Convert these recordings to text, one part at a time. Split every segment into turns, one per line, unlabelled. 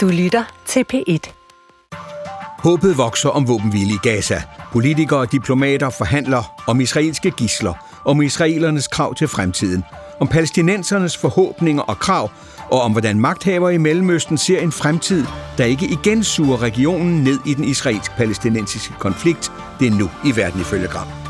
Du lytter til P1.
Håbet vokser om våbenhvile i Gaza. Politikere og diplomater forhandler om israelske gisler, om israelernes krav til fremtiden, om palæstinensernes forhåbninger og krav, og om hvordan magthavere i Mellemøsten ser en fremtid, der ikke igen suger regionen ned i den israelsk-palæstinensiske konflikt. Det er nu i verden ifølge Gram.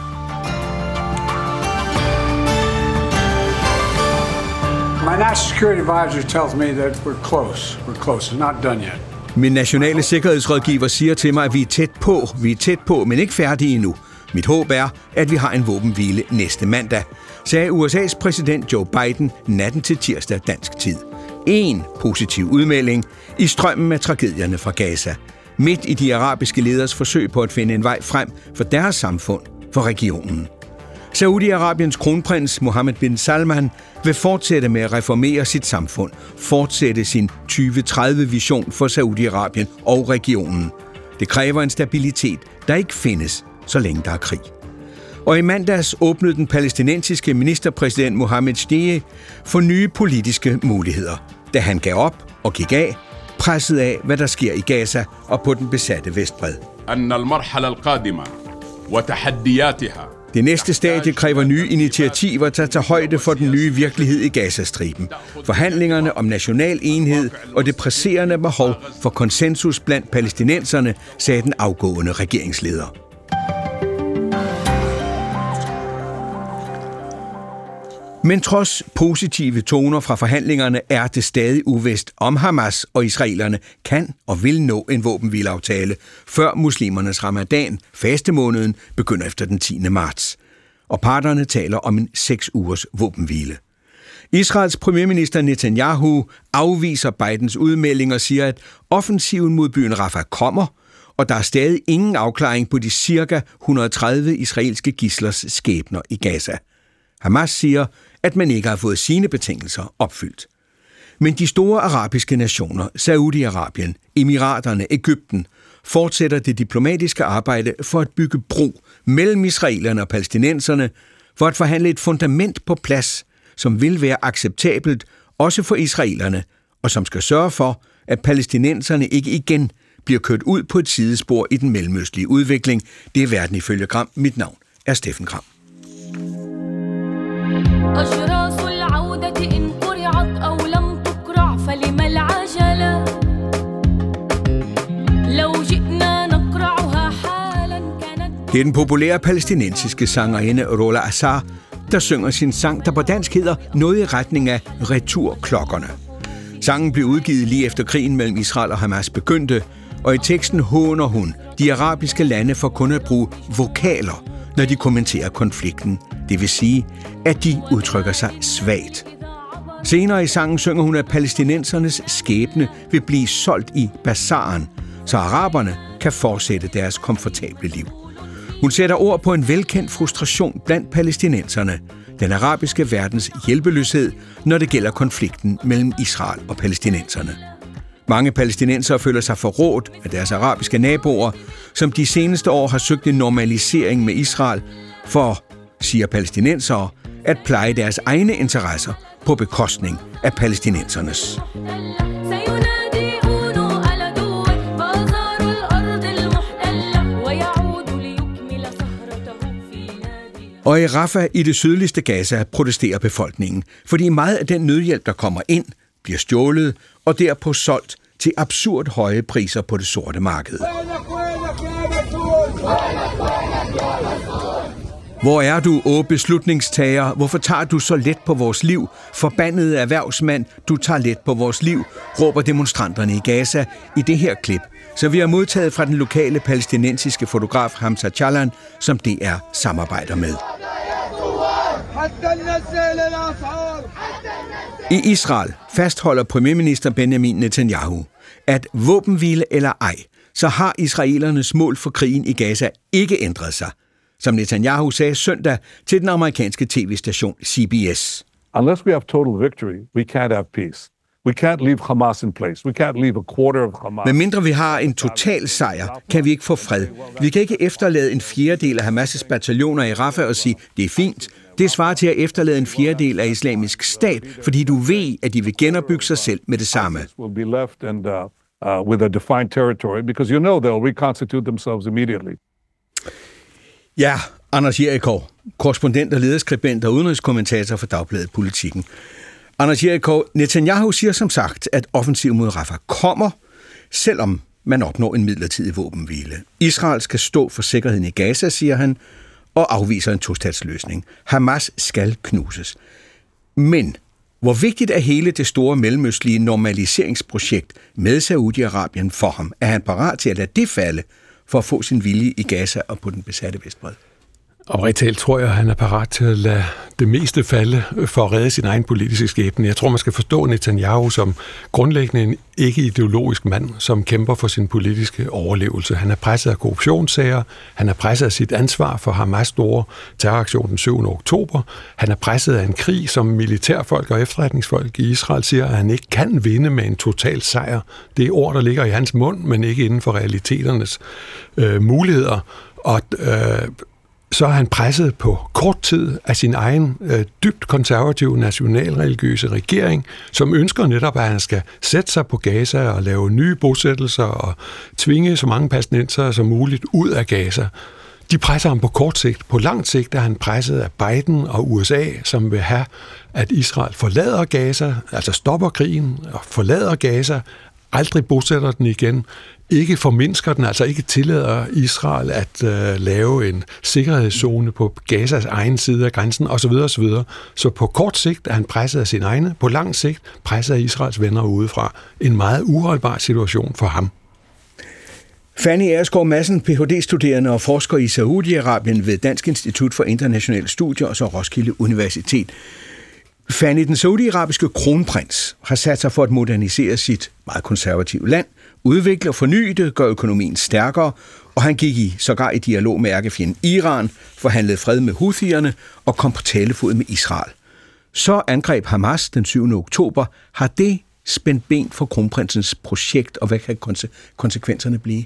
National security advisor tells me that we're close. We're close. It's not done yet.
Min nationale sikkerhedsrådgiver siger til mig, at vi er tæt på, vi er tæt på, men ikke færdige endnu. Mit håb er, at vi har en våbenhvile næste mandag, sagde USA's præsident Joe Biden natten til tirsdag dansk tid. En positiv udmelding i strømmen af tragedierne fra Gaza. Midt i de arabiske leders forsøg på at finde en vej frem for deres samfund, for regionen. Saudi-Arabiens kronprins Mohammed bin Salman vil fortsætte med at reformere sit samfund, fortsætte sin 2030-vision for Saudi-Arabien og regionen. Det kræver en stabilitet, der ikke findes, så længe der er krig. Og i mandags åbnede den palæstinensiske ministerpræsident Mohammed Shdie for nye politiske muligheder, da han gav op og gik af, presset af, hvad der sker i Gaza og på den besatte Vestbred. Det næste stadie kræver nye initiativer, der tager højde for den nye virkelighed i Gazastriben. Forhandlingerne om national enhed og det presserende behov for konsensus blandt palæstinenserne, sagde den afgående regeringsleder. Men trods positive toner fra forhandlingerne er det stadig uvist, om Hamas og israelerne kan og vil nå en våbenhvileaftale, før muslimernes ramadan, fastemåneden, begynder efter den 10. marts. Og parterne taler om en seks ugers våbenhvile. Israels premierminister Netanyahu afviser Bidens udmelding og siger, at offensiven mod byen Rafah kommer, og der er stadig ingen afklaring på de cirka 130 israelske gislers skæbner i Gaza. Hamas siger, at man ikke har fået sine betingelser opfyldt. Men de store arabiske nationer, Saudi-Arabien, Emiraterne, Ægypten, fortsætter det diplomatiske arbejde for at bygge bro mellem israelerne og palæstinenserne, for at forhandle et fundament på plads, som vil være acceptabelt også for israelerne, og som skal sørge for, at palæstinenserne ikke igen bliver kørt ud på et sidespor i den mellemøstlige udvikling. Det er verden ifølge Gram. Mit navn er Steffen Gram. أجراس العودة إن قرعت أو لم تقرع فلم العجلة لو جئنا نقرعها حالا كانت Det er den populære palæstinensiske sangerinde Rola Assar, der synger sin sang, der på dansk hedder noget i retning af returklokkerne. Sangen blev udgivet lige efter krigen mellem Israel og Hamas begyndte, og i teksten håner hun de arabiske lande for kun at bruge vokaler, når de kommenterer konflikten. Det vil sige, at de udtrykker sig svagt. Senere i sangen synger hun, at palæstinensernes skæbne vil blive solgt i bazaren, så araberne kan fortsætte deres komfortable liv. Hun sætter ord på en velkendt frustration blandt palæstinenserne, den arabiske verdens hjælpeløshed, når det gælder konflikten mellem Israel og palæstinenserne. Mange palæstinenser føler sig forrådt af deres arabiske naboer, som de seneste år har søgt en normalisering med Israel for, siger palæstinensere, at pleje deres egne interesser på bekostning af palæstinensernes. Og i Rafah i det sydligste Gaza protesterer befolkningen, fordi meget af den nødhjælp, der kommer ind, bliver stjålet og derpå solgt til absurd høje priser på det sorte marked. Hvor er du, å beslutningstager? Hvorfor tager du så let på vores liv? Forbandede erhvervsmand, du tager let på vores liv, råber demonstranterne i Gaza i det her klip, så vi har modtaget fra den lokale palæstinensiske fotograf Hamza Chalan, som DR samarbejder med. I Israel fastholder premierminister Benjamin Netanyahu, at våbenhvile eller ej, så har israelernes mål for krigen i Gaza ikke ændret sig, som Netanyahu sagde søndag til den amerikanske tv-station CBS.
Unless we have total victory, we can't have peace. We can't leave Hamas in place. We can't leave a quarter of Hamas.
Men mindre vi har en total sejr, kan vi ikke få fred. Vi kan ikke efterlade en fjerdedel af Hamas' bataljoner i Rafah og sige, det er fint. Det svarer til at efterlade en fjerdedel af islamisk stat, fordi du ved, at de vil genopbygge sig selv med det samme.
Uh, uh, with a defined territory because you know they'll reconstitute themselves immediately.
Ja, Anders Jerikov, korrespondent og lederskribent og udenrigskommentator for Dagbladet Politikken. Anders Jerikov, Netanyahu siger som sagt, at offensiv mod Rafah kommer, selvom man opnår en midlertidig våbenhvile. Israel skal stå for sikkerheden i Gaza, siger han, og afviser en tostatsløsning. Hamas skal knuses. Men hvor vigtigt er hele det store mellemøstlige normaliseringsprojekt med Saudi-Arabien for ham? Er han parat til at lade det falde for at få sin vilje i Gaza og på den besatte Vestbred?
Og rigtig tror jeg, at han er parat til at lade det meste falde for at redde sin egen politiske skæbne. Jeg tror, man skal forstå Netanyahu som grundlæggende en ikke-ideologisk mand, som kæmper for sin politiske overlevelse. Han er presset af korruptionssager, han er presset af sit ansvar for Hamas store terroraktion den 7. oktober, han er presset af en krig, som militærfolk og efterretningsfolk i Israel siger, at han ikke kan vinde med en total sejr. Det er ord, der ligger i hans mund, men ikke inden for realiteternes øh, muligheder. Og øh, så er han presset på kort tid af sin egen øh, dybt konservative nationalreligiøse regering, som ønsker netop, at han skal sætte sig på Gaza og lave nye bosættelser og tvinge så mange palæstinenser som muligt ud af Gaza. De presser ham på kort sigt. På lang sigt er han presset af Biden og USA, som vil have, at Israel forlader Gaza, altså stopper krigen og forlader Gaza, aldrig bosætter den igen, ikke formindsker den, altså ikke tillader Israel at øh, lave en sikkerhedszone på Gazas egen side af grænsen osv. osv. Så på kort sigt er han presset af sin egne, på lang sigt presset af Israels venner udefra. En meget uholdbar situation for ham.
Fanny Ersgaard Madsen, Ph.D.-studerende og forsker i Saudi-Arabien ved Dansk Institut for Internationale Studier og så Roskilde Universitet. Fanny, den saudiarabiske kronprins, har sat sig for at modernisere sit meget konservative land, udvikle og forny det, gør økonomien stærkere, og han gik i sågar i dialog med ærkefjenden Iran, forhandlede fred med Houthierne og kom på talefod med Israel. Så angreb Hamas den 7. oktober. Har det spændt ben for kronprinsens projekt, og hvad kan konsekvenserne blive?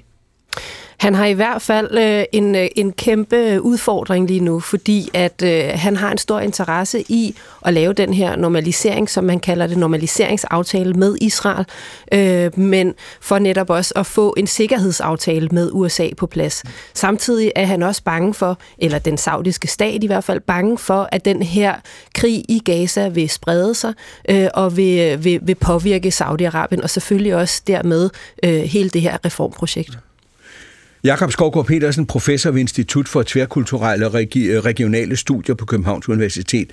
Han har i hvert fald øh, en, øh, en kæmpe udfordring lige nu, fordi at øh, han har en stor interesse i at lave den her normalisering, som man kalder det, normaliseringsaftale med Israel, øh, men for netop også at få en sikkerhedsaftale med USA på plads. Samtidig er han også bange for, eller den saudiske stat i hvert fald, bange for, at den her krig i Gaza vil sprede sig øh, og vil, øh, vil, vil påvirke Saudi-Arabien, og selvfølgelig også dermed øh, hele det her reformprojekt.
Jakob Skovgaard Petersen, professor ved Institut for Tværkulturelle og Regionale Studier på Københavns Universitet.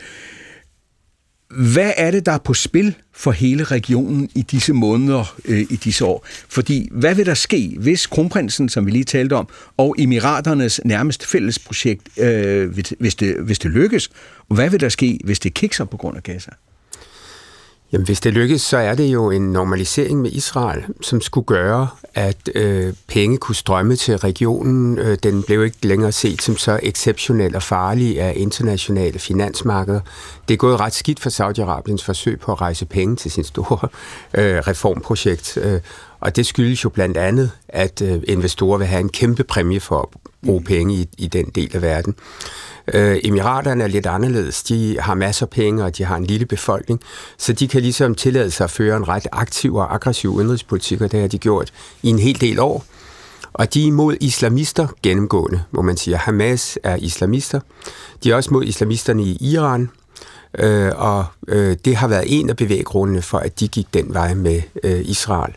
Hvad er det, der er på spil for hele regionen i disse måneder, øh, i disse år? Fordi hvad vil der ske, hvis kronprinsen, som vi lige talte om, og Emiraternes nærmest fælles projekt, øh, hvis, det, hvis det lykkes? Og hvad vil der ske, hvis det kikser på grund af Gaza?
Jamen, hvis det lykkes, så er det jo en normalisering med Israel, som skulle gøre, at øh, penge kunne strømme til regionen. Øh, den blev ikke længere set som så exceptionel og farlig af internationale finansmarkeder. Det er gået ret skidt for Saudi-Arabiens forsøg på at rejse penge til sin store øh, reformprojekt. Øh, og det skyldes jo blandt andet, at øh, investorer vil have en kæmpe præmie for at bruge penge i, i den del af verden. Øh, Emiraterne er lidt anderledes. De har masser af penge, og de har en lille befolkning, så de kan ligesom tillade sig at føre en ret aktiv og aggressiv udenrigspolitik, og det har de gjort i en hel del år. Og de er imod islamister gennemgående, må man sige. Hamas er islamister. De er også mod islamisterne i Iran, øh, og øh, det har været en af bevæggrundene for, at de gik den vej med øh, Israel.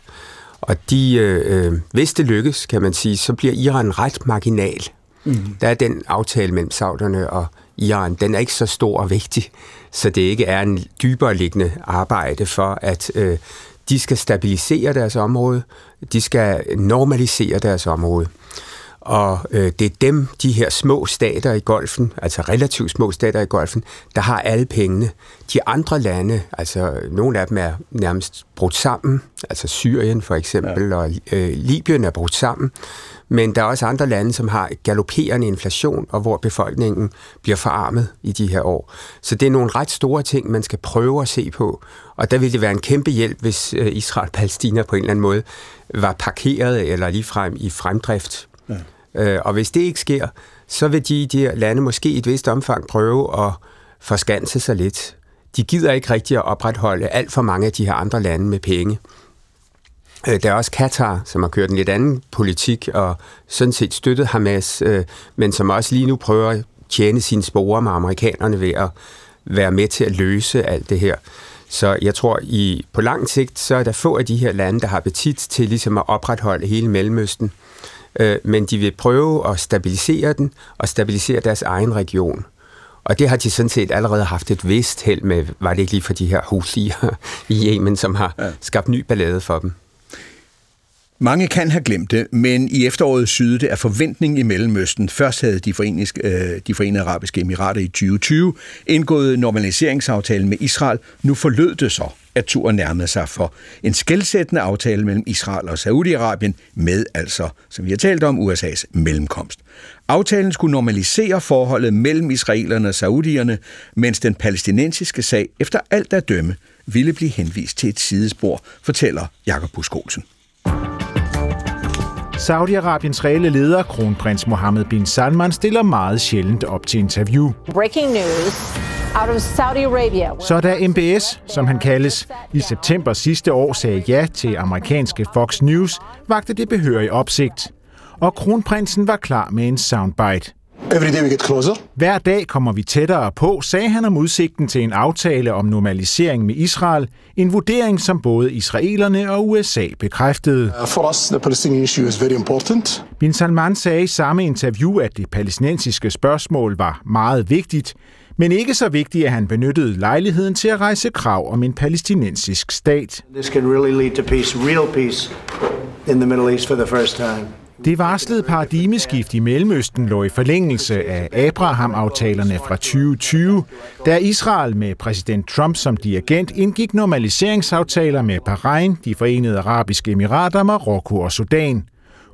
Og de, øh, øh hvis det lykkes, kan man sige, så bliver Iran ret marginal Mm. Der er den aftale mellem sauderne og Iran, den er ikke så stor og vigtig, så det ikke er en dybere liggende arbejde for, at øh, de skal stabilisere deres område, de skal normalisere deres område. Og øh, det er dem, de her små stater i golfen, altså relativt små stater i golfen, der har alle pengene. De andre lande, altså nogle af dem er nærmest brudt sammen, altså Syrien for eksempel, ja. og øh, Libyen er brudt sammen. Men der er også andre lande, som har galopperende inflation, og hvor befolkningen bliver forarmet i de her år. Så det er nogle ret store ting, man skal prøve at se på. Og der vil det være en kæmpe hjælp, hvis øh, Israel Palæstina på en eller anden måde var parkeret eller ligefrem i fremdrift. Ja. Øh, og hvis det ikke sker, så vil de, de her lande måske i et vist omfang prøve at forskanse sig lidt. De gider ikke rigtig at opretholde alt for mange af de her andre lande med penge. Øh, der er også Katar, som har kørt en lidt anden politik og sådan set støttet Hamas, øh, men som også lige nu prøver at tjene sine sporer med amerikanerne ved at være med til at løse alt det her. Så jeg tror, i på lang sigt, så er der få af de her lande, der har appetit til ligesom at opretholde hele Mellemøsten. Øh, men de vil prøve at stabilisere den og stabilisere deres egen region. Og det har de sådan set allerede haft et vist held med, var det ikke lige for de her husier i Yemen, som har ja. skabt ny ballade for dem.
Mange kan have glemt det, men i efteråret syede det af forventning i Mellemøsten. Først havde de, foreningske, øh, de forenede arabiske emirater i 2020 indgået normaliseringsaftale med Israel. Nu forlød det så, at turen nærmede sig for en skældsættende aftale mellem Israel og Saudi-Arabien med altså, som vi har talt om, USA's mellemkomst. Aftalen skulle normalisere forholdet mellem israelerne og saudierne, mens den palæstinensiske sag efter alt at dømme ville blive henvist til et sidespor, fortæller Jakob Busk Olsen.
Saudi-Arabiens reelle leder, kronprins Mohammed bin Salman, stiller meget sjældent op til interview.
Breaking news out of Saudi Arabia.
Så da MBS, som han kaldes, i september sidste år sagde ja til amerikanske Fox News, vagte det behørig opsigt. Og kronprinsen var klar med en soundbite.
Every day we get closer.
Hver dag kommer vi tættere på, sagde han om udsigten til en aftale om normalisering med Israel, en vurdering, som både israelerne og USA bekræftede.
Uh, for us, the Palestinian issue is very important.
Bin Salman sagde i samme interview, at det palæstinensiske spørgsmål var meget vigtigt, men ikke så vigtigt, at han benyttede lejligheden til at rejse krav om en palæstinensisk stat.
This can really lead to peace, real peace in the Middle East for the first time.
Det varslede paradigmeskift i Mellemøsten lå i forlængelse af Abraham-aftalerne fra 2020, da Israel med præsident Trump som dirigent indgik normaliseringsaftaler med Bahrain, de forenede arabiske emirater, Marokko og Sudan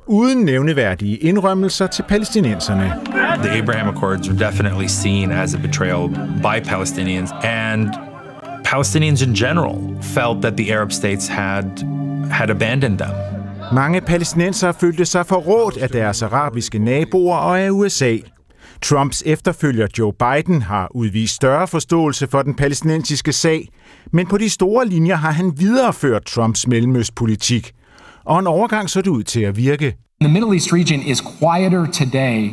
uden nævneværdige indrømmelser til palæstinenserne.
The Abraham Accords are definitely seen as a betrayal by Palestinians and Palestinians in general felt that the Arab states had had abandoned them.
Mange palæstinenser følte sig forrådt af deres arabiske naboer og af USA. Trumps efterfølger Joe Biden har udvist større forståelse for den palæstinensiske sag, men på de store linjer har han videreført Trumps mellemøstpolitik. Og en overgang så det ud til at virke.
The Middle East region is quieter today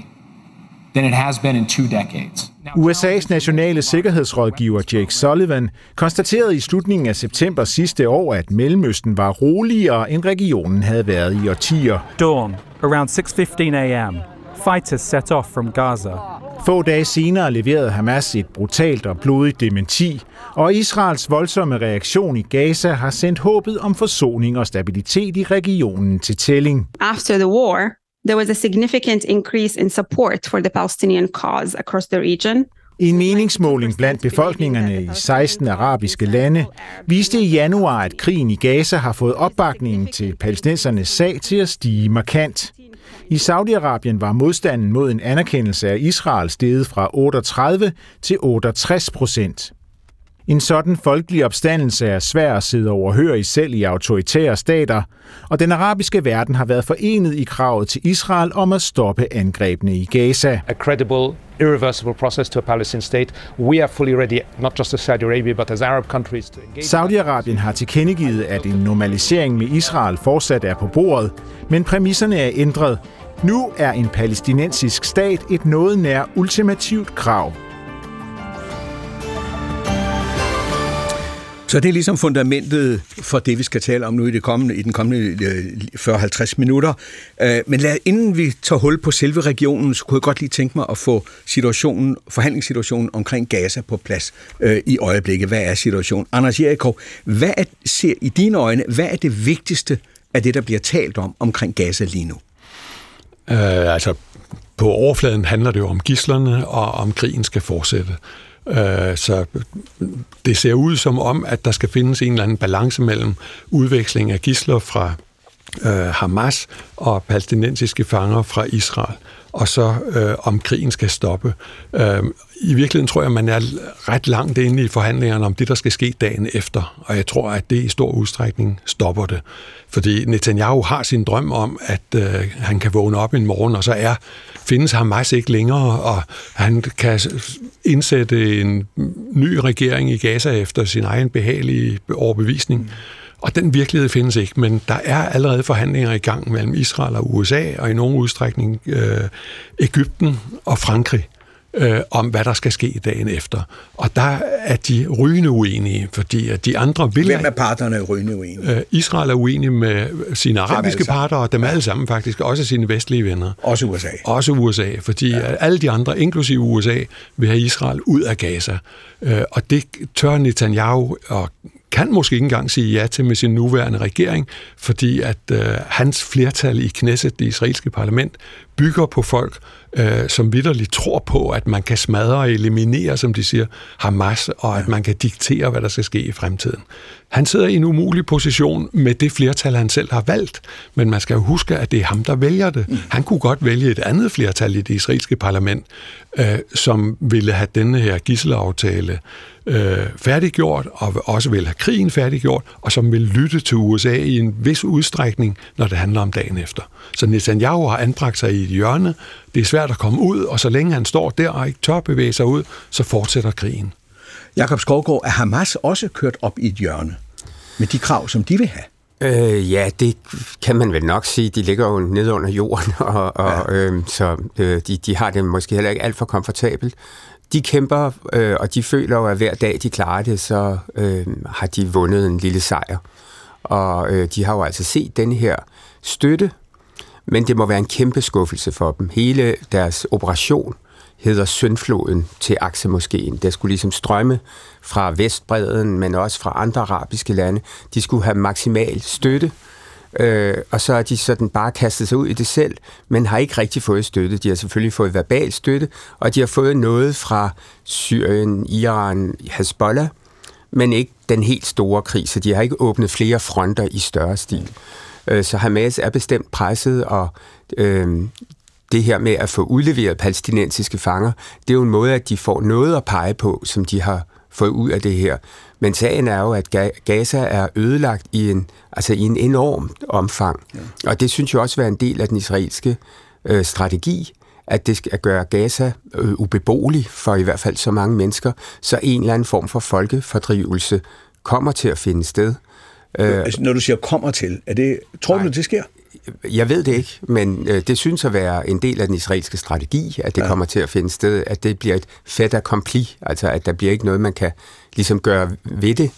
than it has been in two decades.
USA's nationale sikkerhedsrådgiver Jake Sullivan konstaterede i slutningen af september sidste år, at Mellemøsten var roligere, end regionen havde været i årtier.
Dawn, around 6.15 a.m., fighters set off from Gaza.
Få dage senere leverede Hamas et brutalt og blodigt dementi, og Israels voldsomme reaktion i Gaza har sendt håbet om forsoning og stabilitet i regionen til tælling.
After the war, there was a significant increase in support for the Palestinian cause across the region.
En meningsmåling blandt befolkningerne i 16 arabiske lande viste i januar, at krigen i Gaza har fået opbakningen til palæstinensernes sag til at stige markant. I Saudi-Arabien var modstanden mod en anerkendelse af Israel steget fra 38 til 68 procent. En sådan folkelig opstandelse er svær at sidde overhørig selv i autoritære stater, og den arabiske verden har været forenet i kravet til Israel om at stoppe angrebene i Gaza.
A credible, irreversible process to a Palestinian state. We are fully ready, not just as Saudi Arabia, but as Arab countries to engage.
Saudi-Arabien har tilkendegivet, at en normalisering med Israel fortsat er på bordet, men præmisserne er ændret. Nu er en palæstinensisk stat et noget nær ultimativt krav.
Så det er ligesom fundamentet for det, vi skal tale om nu i, det kommende, i den kommende øh, 40-50 minutter. Øh, men lad, inden vi tager hul på selve regionen, så kunne jeg godt lige tænke mig at få situationen, forhandlingssituationen omkring Gaza på plads øh, i øjeblikket. Hvad er situationen? Anders Jerikov, hvad er, ser i dine øjne, hvad er det vigtigste af det, der bliver talt om omkring Gaza lige nu?
Øh, altså, på overfladen handler det jo om gislerne og om krigen skal fortsætte. Øh, så det ser ud som om, at der skal findes en eller anden balance mellem udveksling af gisler fra øh, Hamas og palæstinensiske fanger fra Israel, og så øh, om krigen skal stoppe. Øh, i virkeligheden tror jeg, man er ret langt inde i forhandlingerne om det, der skal ske dagen efter, og jeg tror, at det i stor udstrækning stopper det. Fordi Netanyahu har sin drøm om, at øh, han kan vågne op en morgen, og så er findes Hamas ikke længere, og han kan indsætte en ny regering i Gaza efter sin egen behagelige overbevisning. Og den virkelighed findes ikke, men der er allerede forhandlinger i gang mellem Israel og USA, og i nogen udstrækning øh, Ægypten og Frankrig øh, om, hvad der skal ske dagen efter. Og der er de rygende uenige, fordi at de andre vil...
Hvem er parterne rygende uenige?
Øh, Israel er uenig med sine arabiske parter, og dem alle sammen faktisk, også sine vestlige venner.
Også USA.
Også USA, fordi ja. alle de andre, inklusive USA, vil have Israel ud af Gaza. Øh, og det tør Netanyahu og kan måske ikke engang sige ja til med sin nuværende regering, fordi at øh, hans flertal i Knesset, det israelske parlament, bygger på folk, øh, som vidderligt tror på, at man kan smadre og eliminere, som de siger, Hamas, og at man kan diktere, hvad der skal ske i fremtiden. Han sidder i en umulig position med det flertal, han selv har valgt, men man skal jo huske, at det er ham, der vælger det. Mm. Han kunne godt vælge et andet flertal i det israelske parlament, øh, som ville have denne her gisselaftale øh, færdiggjort, og også vil have krigen færdiggjort, og som vil lytte til USA i en vis udstrækning, når det handler om dagen efter. Så Netanyahu har anbragt sig i hjørne. Det er svært at komme ud, og så længe han står der og ikke tør bevæge sig ud, så fortsætter krigen.
Jakob Skovgaard, er Hamas også kørt op i et hjørne med de krav, som de vil have?
Øh, ja, det kan man vel nok sige. De ligger jo nede under jorden, og, og ja. øh, så øh, de, de har det måske heller ikke alt for komfortabelt. De kæmper, øh, og de føler jo, at hver dag de klarer det, så øh, har de vundet en lille sejr. Og øh, de har jo altså set den her støtte, men det må være en kæmpe skuffelse for dem. Hele deres operation hedder Søndfloden til Aksemoskeen. Der skulle ligesom strømme fra Vestbreden, men også fra andre arabiske lande. De skulle have maksimal støtte, øh, og så er de sådan bare kastet sig ud i det selv, men har ikke rigtig fået støtte. De har selvfølgelig fået verbal støtte, og de har fået noget fra Syrien, Iran, Hezbollah, men ikke den helt store krig, så de har ikke åbnet flere fronter i større stil. Øh, så Hamas er bestemt presset, og øh, det her med at få udleveret palæstinensiske fanger, det er jo en måde, at de får noget at pege på, som de har fået ud af det her. Men sagen er jo, at Gaza er ødelagt i en, altså i en enorm omfang. Ja. Og det synes jeg også være en del af den israelske øh, strategi, at det skal gøre Gaza øh, ubeboelig for i hvert fald så mange mennesker, så en eller anden form for folkefordrivelse kommer til at finde sted.
Øh, altså, når du siger kommer til, er det, tror Nej. du, det sker?
Jeg ved det ikke, men øh, det synes at være en del af den israelske strategi, at det ja. kommer til at finde sted, at det bliver et fait accompli, altså at der bliver ikke noget, man kan ligesom gøre ved det.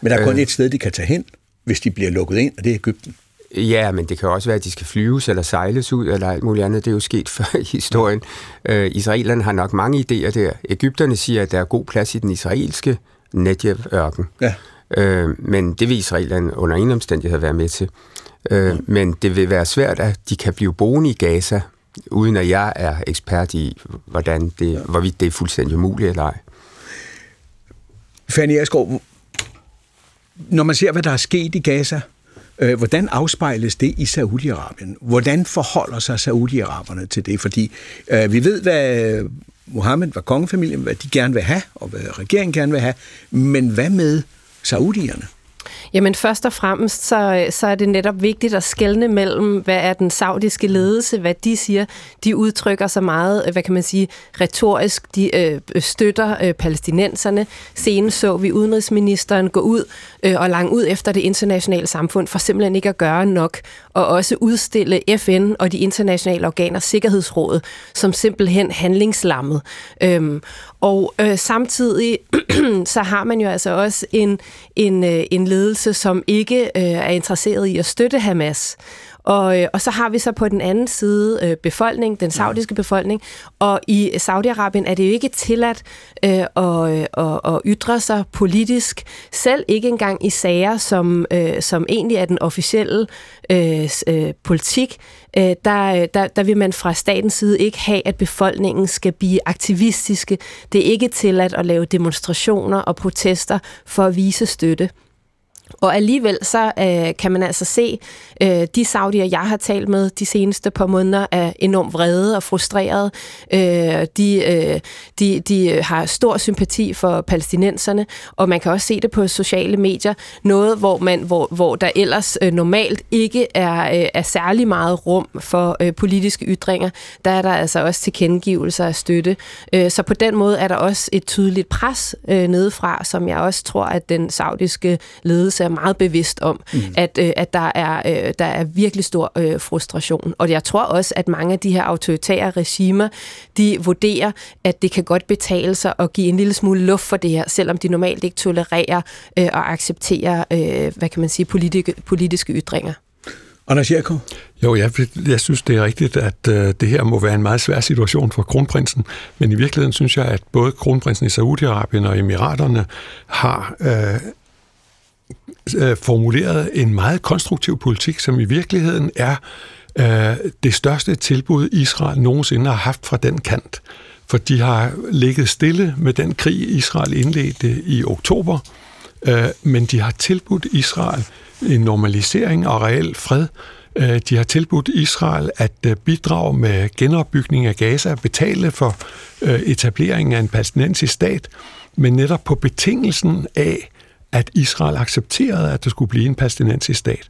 Men der er kun øh, et sted, de kan tage hen, hvis de bliver lukket ind, og det er Ægypten.
Ja, men det kan også være, at de skal flyves eller sejles ud, eller alt muligt andet. Det er jo sket før i historien. Øh, israelerne har nok mange idéer der. Ægypterne siger, at der er god plads i den israelske Negev-ørken. Ja. Øh, men det vil israelerne under ingen omstændighed være med til. Øh, mm. Men det vil være svært, at de kan blive boende i Gaza, uden at jeg er ekspert i, hvordan det, ja. hvorvidt det er fuldstændig umuligt eller ej.
Fanny Asgaard, når man ser, hvad der er sket i Gaza, øh, hvordan afspejles det i Saudi-Arabien? Hvordan forholder sig Saudi-Araberne til det? Fordi øh, vi ved, hvad Mohammed, hvad kongefamilien, hvad de gerne vil have, og hvad regeringen gerne vil have, men hvad med saudierne?
Jamen først og fremmest, så, så er det netop vigtigt at skelne mellem, hvad er den saudiske ledelse, hvad de siger. De udtrykker så meget, øh, hvad kan man sige, retorisk. De øh, støtter øh, palæstinenserne. Senest så vi udenrigsministeren gå ud øh, og lang ud efter det internationale samfund, for simpelthen ikke at gøre nok, og også udstille FN og de internationale organer, Sikkerhedsrådet, som simpelthen handlingslammet. Øhm, og øh, samtidig så har man jo altså også en, en, øh, en ledelse, som ikke øh, er interesseret i at støtte Hamas. Og, øh, og så har vi så på den anden side øh, befolkning, den saudiske befolkning, og i Saudi-Arabien er det jo ikke tilladt øh, at, at, at ytre sig politisk, selv ikke engang i sager, som, øh, som egentlig er den officielle øh, øh, politik, øh, der, der, der vil man fra statens side ikke have, at befolkningen skal blive aktivistiske. Det er ikke tilladt at lave demonstrationer og protester for at vise støtte. Og alligevel så øh, kan man altså se, øh, de saudier, jeg har talt med de seneste par måneder, er enormt vrede og frustrerede. Øh, de, øh, de, de øh, har stor sympati for palæstinenserne, og man kan også se det på sociale medier. Noget, hvor, man, hvor, hvor der ellers øh, normalt ikke er, øh, er særlig meget rum for øh, politiske ytringer. Der er der altså også tilkendegivelser af støtte. Øh, så på den måde er der også et tydeligt pres øh, nedefra, som jeg også tror, at den saudiske ledelse også er meget bevidst om, mm. at, øh, at der, er, øh, der er virkelig stor øh, frustration. Og jeg tror også, at mange af de her autoritære regimer, de vurderer, at det kan godt betale sig at give en lille smule luft for det her, selvom de normalt ikke tolererer øh, og accepterer, øh, hvad kan man sige, politiske, politiske ytringer.
Anders Jerko?
Jo, jeg, jeg synes, det er rigtigt, at øh, det her må være en meget svær situation for kronprinsen, men i virkeligheden synes jeg, at både kronprinsen i Saudi-Arabien og Emiraterne har øh, øh, formuleret en meget konstruktiv politik, som i virkeligheden er øh, det største tilbud, Israel nogensinde har haft fra den kant. For de har ligget stille med den krig, Israel indledte i oktober, øh, men de har tilbudt Israel en normalisering og reel fred. Øh, de har tilbudt Israel at øh, bidrage med genopbygning af Gaza, betale for øh, etableringen af en palæstinensisk stat, men netop på betingelsen af, at Israel accepterede, at der skulle blive en palæstinensisk stat.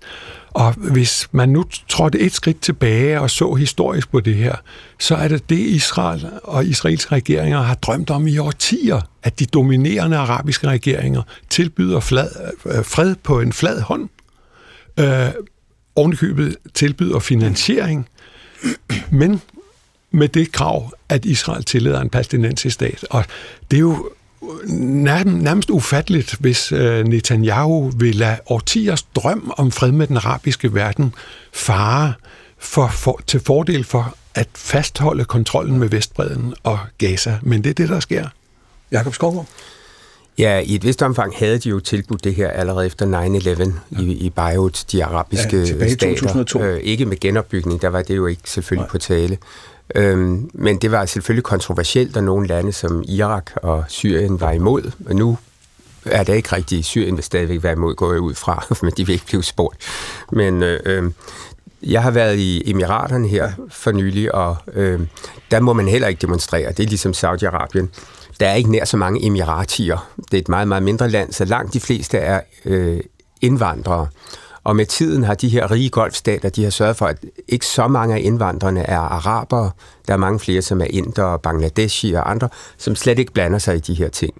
Og hvis man nu trådte et skridt tilbage og så historisk på det her, så er det det, Israel og israelske regeringer har drømt om i årtier, at de dominerende arabiske regeringer tilbyder flad, øh, fred på en flad hånd øh, ovenikøbet tilbyder finansiering, men med det krav, at Israel tillader en palæstinensisk stat. Og det er jo nærmest ufatteligt, hvis øh, Netanyahu vil lade årtiers drøm om fred med den arabiske verden fare for, for, til fordel for at fastholde kontrollen med Vestbreden og Gaza. Men det er det, der sker.
Jakob Skovgaard?
Ja, i et vist omfang havde de jo tilbudt det her allerede efter 9-11 ja. i, i Beirut, de arabiske ja, stater. 2002. Øh, ikke med genopbygning, der var det jo ikke selvfølgelig Nej. på tale. Øhm, men det var selvfølgelig kontroversielt, og nogle lande som Irak og Syrien var imod, og nu er det ikke rigtigt. Syrien vil stadigvæk være imod, går jeg ud fra, men de vil ikke blive spurgt. Men øh, øhm, jeg har været i Emiraterne her for nylig, og øh, der må man heller ikke demonstrere. Det er ligesom Saudi-Arabien. Der er ikke nær så mange emiratier. Det er et meget, meget mindre land, så langt de fleste er øh, indvandrere. Og med tiden har de her rige golfstater, de har sørget for, at ikke så mange af indvandrerne er arabere. Der er mange flere, som er indere, bangladeshi og andre, som slet ikke blander sig i de her ting.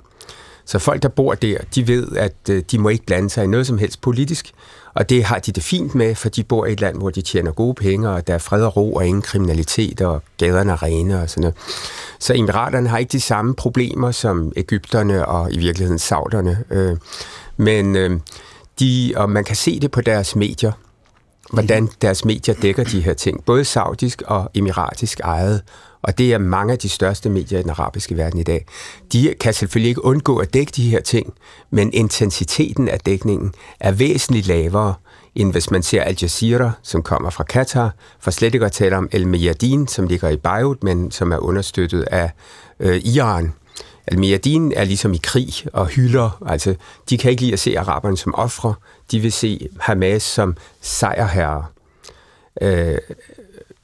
Så folk, der bor der, de ved, at øh, de må ikke blande sig i noget som helst politisk. Og det har de det fint med, for de bor i et land, hvor de tjener gode penge, og der er fred og ro og ingen kriminalitet, og gaderne er rene og sådan noget. Så Emiraterne har ikke de samme problemer som Ægypterne og i virkeligheden Sauderne. Øh, men øh, de, og man kan se det på deres medier, hvordan deres medier dækker de her ting, både saudisk og emiratisk ejet, og det er mange af de største medier i den arabiske verden i dag. De kan selvfølgelig ikke undgå at dække de her ting, men intensiteten af dækningen er væsentligt lavere, end hvis man ser Al Jazeera, som kommer fra Katar, for slet ikke at tale om El Mayadin, som ligger i Beirut, men som er understøttet af øh, Iran. Al Mayadin er ligesom i krig og hylder, altså de kan ikke lide at se araberne som ofre, de vil se Hamas som sejrherre. Øh,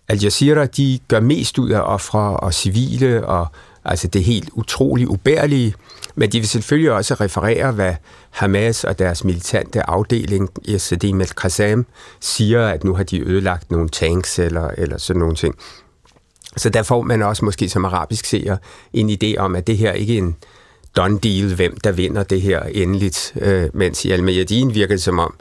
Al Jazeera, de gør mest ud af ofre og civile, og altså det helt utrolig ubærlige, men de vil selvfølgelig også referere, hvad Hamas og deres militante afdeling, Yesedim al-Qassam, siger, at nu har de ødelagt nogle tanks eller, eller sådan nogle ting. Så der får man også måske som arabisk seer en idé om, at det her ikke er en done deal, hvem der vinder det her endeligt, øh, mens i Al-Mayadin virker det som om,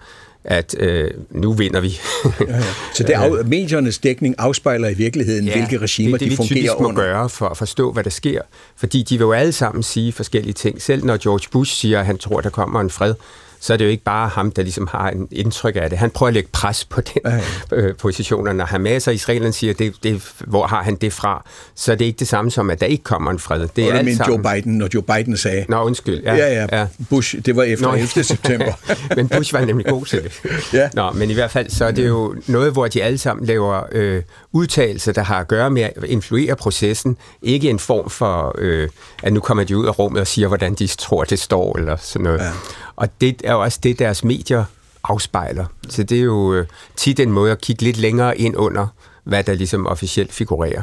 at øh, nu vinder vi.
ja, ja. Så det af, mediernes dækning afspejler i virkeligheden, ja, hvilke regimer
det, det,
de fungerer
under. Det
må
gøre for at forstå, hvad der sker. Fordi de vil jo alle sammen sige forskellige ting. Selv når George Bush siger, at han tror, der kommer en fred, så er det jo ikke bare ham, der ligesom har en indtryk af det. Han prøver at lægge pres på den ja. Øh, position, og når Hamas og Israelen siger, det, det, hvor har han det fra, så er det ikke det samme som, at der ikke kommer en fred.
Det er alt sammen... Joe Biden, når Joe Biden sagde...
Nå, undskyld.
Ja, ja, ja. ja. Bush, det var efter Nå, 11. september.
men Bush var nemlig god til det. ja. Nå, men i hvert fald, så er det jo noget, hvor de alle sammen laver øh, udtalelser, der har at gøre med at influere processen. Ikke en form for, øh, at nu kommer de ud af rummet og siger, hvordan de tror, det står, eller sådan noget. Ja. Og det er jo også det, deres medier afspejler. Så det er jo øh, tit en måde at kigge lidt længere ind under, hvad der ligesom officielt figurerer.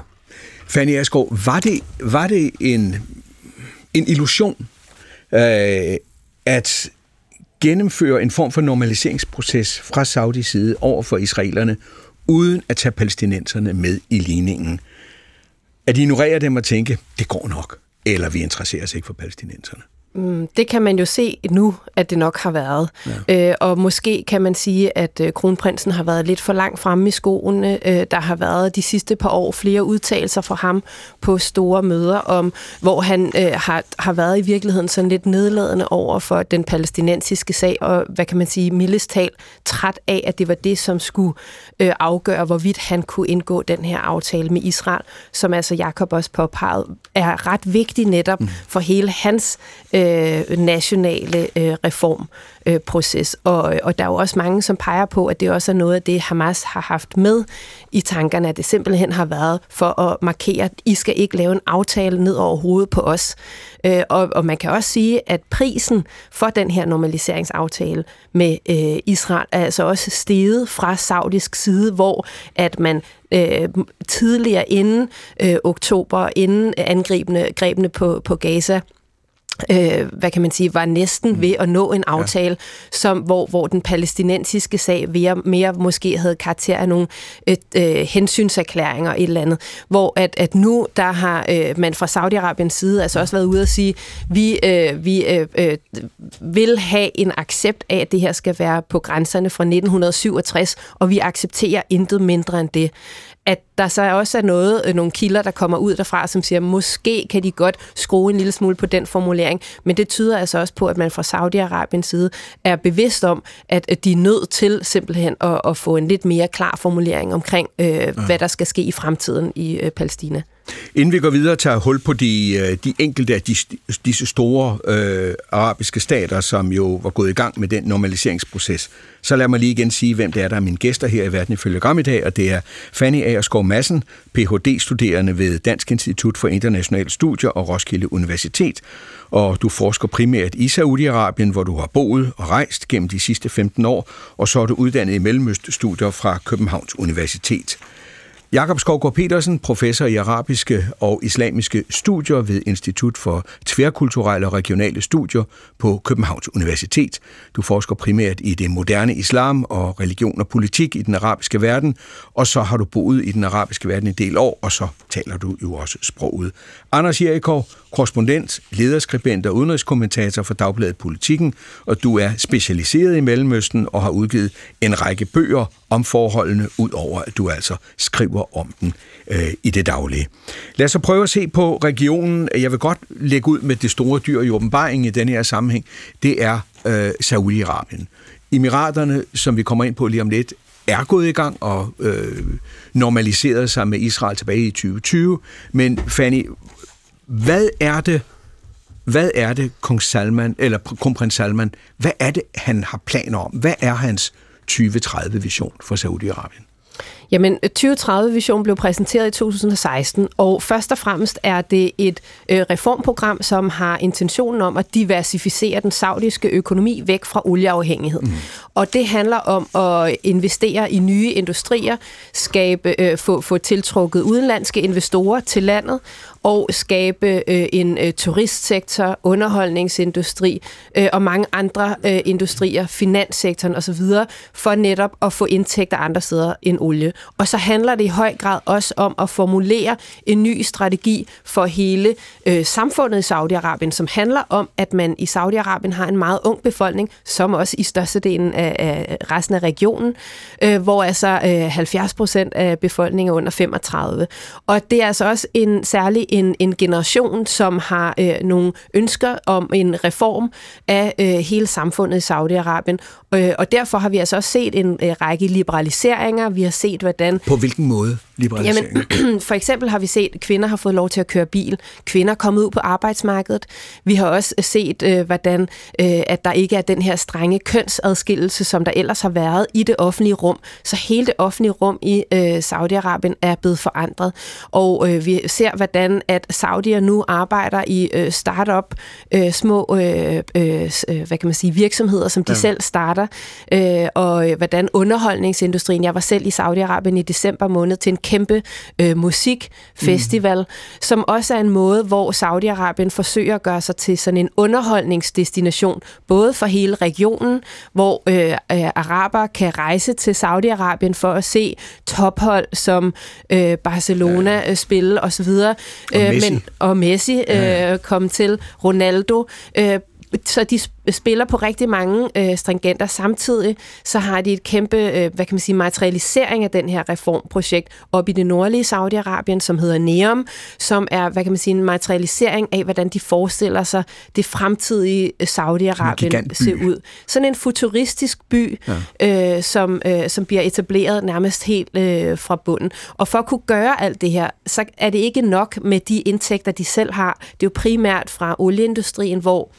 Fanny Asgaard, var det, var det en, en illusion øh, at gennemføre en form for normaliseringsproces fra Saudis side over for israelerne, uden at tage palæstinenserne med i ligningen? At ignorere dem og tænke, det går nok, eller vi interesserer os ikke for palæstinenserne?
Mm, det kan man jo se nu, at det nok har været. Ja. Øh, og måske kan man sige, at øh, kronprinsen har været lidt for langt fremme i skoene. Øh, der har været de sidste par år flere udtalelser fra ham på store møder, om hvor han øh, har, har været i virkeligheden sådan lidt nedladende over for den palæstinensiske sag, og hvad kan man sige, mildest tal træt af, at det var det, som skulle øh, afgøre, hvorvidt han kunne indgå den her aftale med Israel, som altså Jakob også påpegede, er ret vigtig netop mm. for hele hans øh, Øh, nationale øh, reformproces. Og, øh, og der er jo også mange, som peger på, at det også er noget af det, Hamas har haft med i tankerne, at det simpelthen har været for at markere, at I skal ikke lave en aftale ned over hovedet på os. Øh, og, og man kan også sige, at prisen for den her normaliseringsaftale med øh, Israel er altså også steget fra saudisk side, hvor at man øh, tidligere inden øh, oktober, inden angrebene grebene på, på Gaza, øh, hvad kan man sige, var næsten mm. ved at nå en aftale, ja. som, hvor, hvor den palæstinensiske sag mere, mere måske havde karakter af nogle et, øh, hensynserklæringer et eller andet, hvor at, at nu der har øh, man fra Saudi-Arabiens side altså også været ude at sige, vi, øh, vi øh, øh, vil have en accept af, at det her skal være på grænserne fra 1967, og vi accepterer intet mindre end det at der så også er noget, øh, nogle kilder, der kommer ud derfra, som siger, måske kan de godt skrue en lille smule på den formulering, men det tyder altså også på, at man fra Saudi-Arabiens side er bevidst om, at de er nødt til simpelthen at, at få en lidt mere klar formulering omkring, øh, ja. hvad der skal ske i fremtiden i øh, Palæstina.
Inden vi går videre, tager hul på de, øh, de enkelte af de, disse store øh, arabiske stater, som jo var gået i gang med den normaliseringsproces. Så lad mig lige igen sige, hvem det er, der er mine gæster her i Verden ifølge Gram i dag, og det er Fanny Aerskov Madsen, Ph.D.-studerende ved Dansk Institut for Internationale Studier og Roskilde Universitet, og du forsker primært i Saudi-Arabien, hvor du har boet og rejst gennem de sidste 15 år, og så er du uddannet i Mellemøststudier fra Københavns Universitet. Jakob Skovgaard Petersen, professor i arabiske og islamiske studier ved Institut for Tværkulturelle og Regionale Studier på Københavns Universitet. Du forsker primært i det moderne islam og religion og politik i den arabiske verden, og så har du boet i den arabiske verden en del år, og så taler du jo også sproget. Anders Jerikov, korrespondent, lederskribent og udenrigskommentator for Dagbladet Politikken, og du er specialiseret i Mellemøsten og har udgivet en række bøger om forholdene, ud over at du altså skriver om den øh, i det daglige. Lad os så prøve at se på regionen. Jeg vil godt lægge ud med det store dyr i åbenbaringen i denne her sammenhæng. Det er øh, Saudi-Arabien. Emiraterne, som vi kommer ind på lige om lidt, er gået i gang og øh, normaliseret sig med Israel tilbage i 2020. Men Fanny, hvad er det, hvad er det, kong Salman, eller kronprins Salman, hvad er det, han har planer om? Hvad er hans 2030-vision for Saudi-Arabien?
Jamen, 2030-vision blev præsenteret i 2016, og først og fremmest er det et øh, reformprogram, som har intentionen om at diversificere den saudiske økonomi væk fra olieafhængighed. Mm. Og det handler om at investere i nye industrier, skabe, øh, få, få tiltrukket udenlandske investorer til landet, og skabe øh, en øh, turistsektor, underholdningsindustri øh, og mange andre øh, industrier, finanssektoren osv., for netop at få indtægter andre steder end olie. Og så handler det i høj grad også om at formulere en ny strategi for hele øh, samfundet i Saudi-Arabien, som handler om, at man i Saudi-Arabien har en meget ung befolkning, som også i størstedelen af, af resten af regionen, øh, hvor altså øh, 70 procent af befolkningen er under 35. Og det er altså også en særlig en, en generation, som har øh, nogle ønsker om en reform af øh, hele samfundet i Saudi-Arabien. Øh, og derfor har vi altså også set en øh, række liberaliseringer. Vi har set, hvordan...
På hvilken måde?
Jamen, for eksempel har vi set, at kvinder har fået lov til at køre bil. Kvinder er kommet ud på arbejdsmarkedet. Vi har også set, øh, hvordan øh, at der ikke er den her strenge kønsadskillelse, som der ellers har været i det offentlige rum. Så hele det offentlige rum i øh, Saudi-Arabien er blevet forandret. Og øh, vi ser, hvordan at Saudier nu arbejder i øh, startup, øh, små øh, øh, hvad kan man sige, virksomheder, som de ja. selv starter. Øh, og øh, hvordan underholdningsindustrien, jeg var selv i Saudi-Arabien i december måned til en kæmpe øh, musikfestival, mm. som også er en måde, hvor Saudi-Arabien forsøger at gøre sig til sådan en underholdningsdestination, både for hele regionen, hvor øh, øh, araber kan rejse til Saudi-Arabien for at se tophold som øh, Barcelona ja. øh, spille osv. Og,
og Messi,
men, og Messi øh, ja. kom til, Ronaldo. Øh, så de spiller på rigtig mange øh, stringenter. Samtidig så har de et kæmpe, øh, hvad kan man sige, materialisering af den her reformprojekt op i det nordlige Saudi-Arabien, som hedder NEOM, som er, hvad kan man sige, en materialisering af, hvordan de forestiller sig det fremtidige øh, Saudi-Arabien ser ud. Sådan en futuristisk by, ja. øh, som, øh, som bliver etableret nærmest helt øh, fra bunden. Og for at kunne gøre alt det her, så er det ikke nok med de indtægter, de selv har. Det er jo primært fra olieindustrien, hvor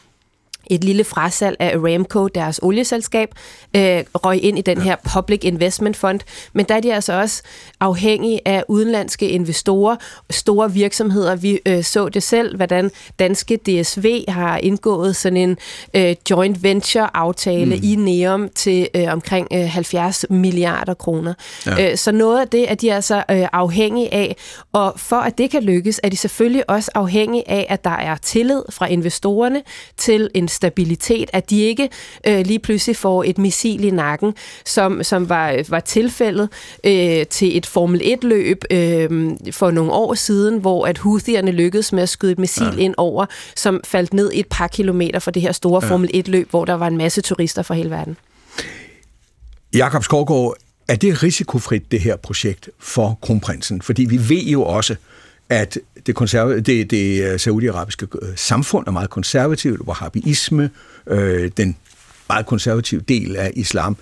et lille frasalg af Aramco, deres olieselskab, øh, røg ind i den her Public Investment Fund. Men der er de altså også afhængige af udenlandske investorer, store virksomheder. Vi øh, så det selv, hvordan danske DSV har indgået sådan en øh, joint venture-aftale mm. i Neom til øh, omkring øh, 70 milliarder kroner. Ja. Øh, så noget af det er de altså øh, afhængige af, og for at det kan lykkes, er de selvfølgelig også afhængige af, at der er tillid fra investorerne til en stabilitet, at de ikke øh, lige pludselig får et missil i nakken, som, som var, var tilfældet øh, til et Formel 1-løb øh, for nogle år siden, hvor at Houthierne lykkedes med at skyde et missil ja. ind over, som faldt ned et par kilometer fra det her store ja. Formel 1-løb, hvor der var en masse turister fra hele verden.
Jakob Skovgaard, er det risikofrit, det her projekt for kronprinsen? Fordi vi ved jo også, at det, konserv- det, det øh, saudiarabiske øh, samfund er meget konservativt, wahhabisme, øh, den meget konservative del af islam.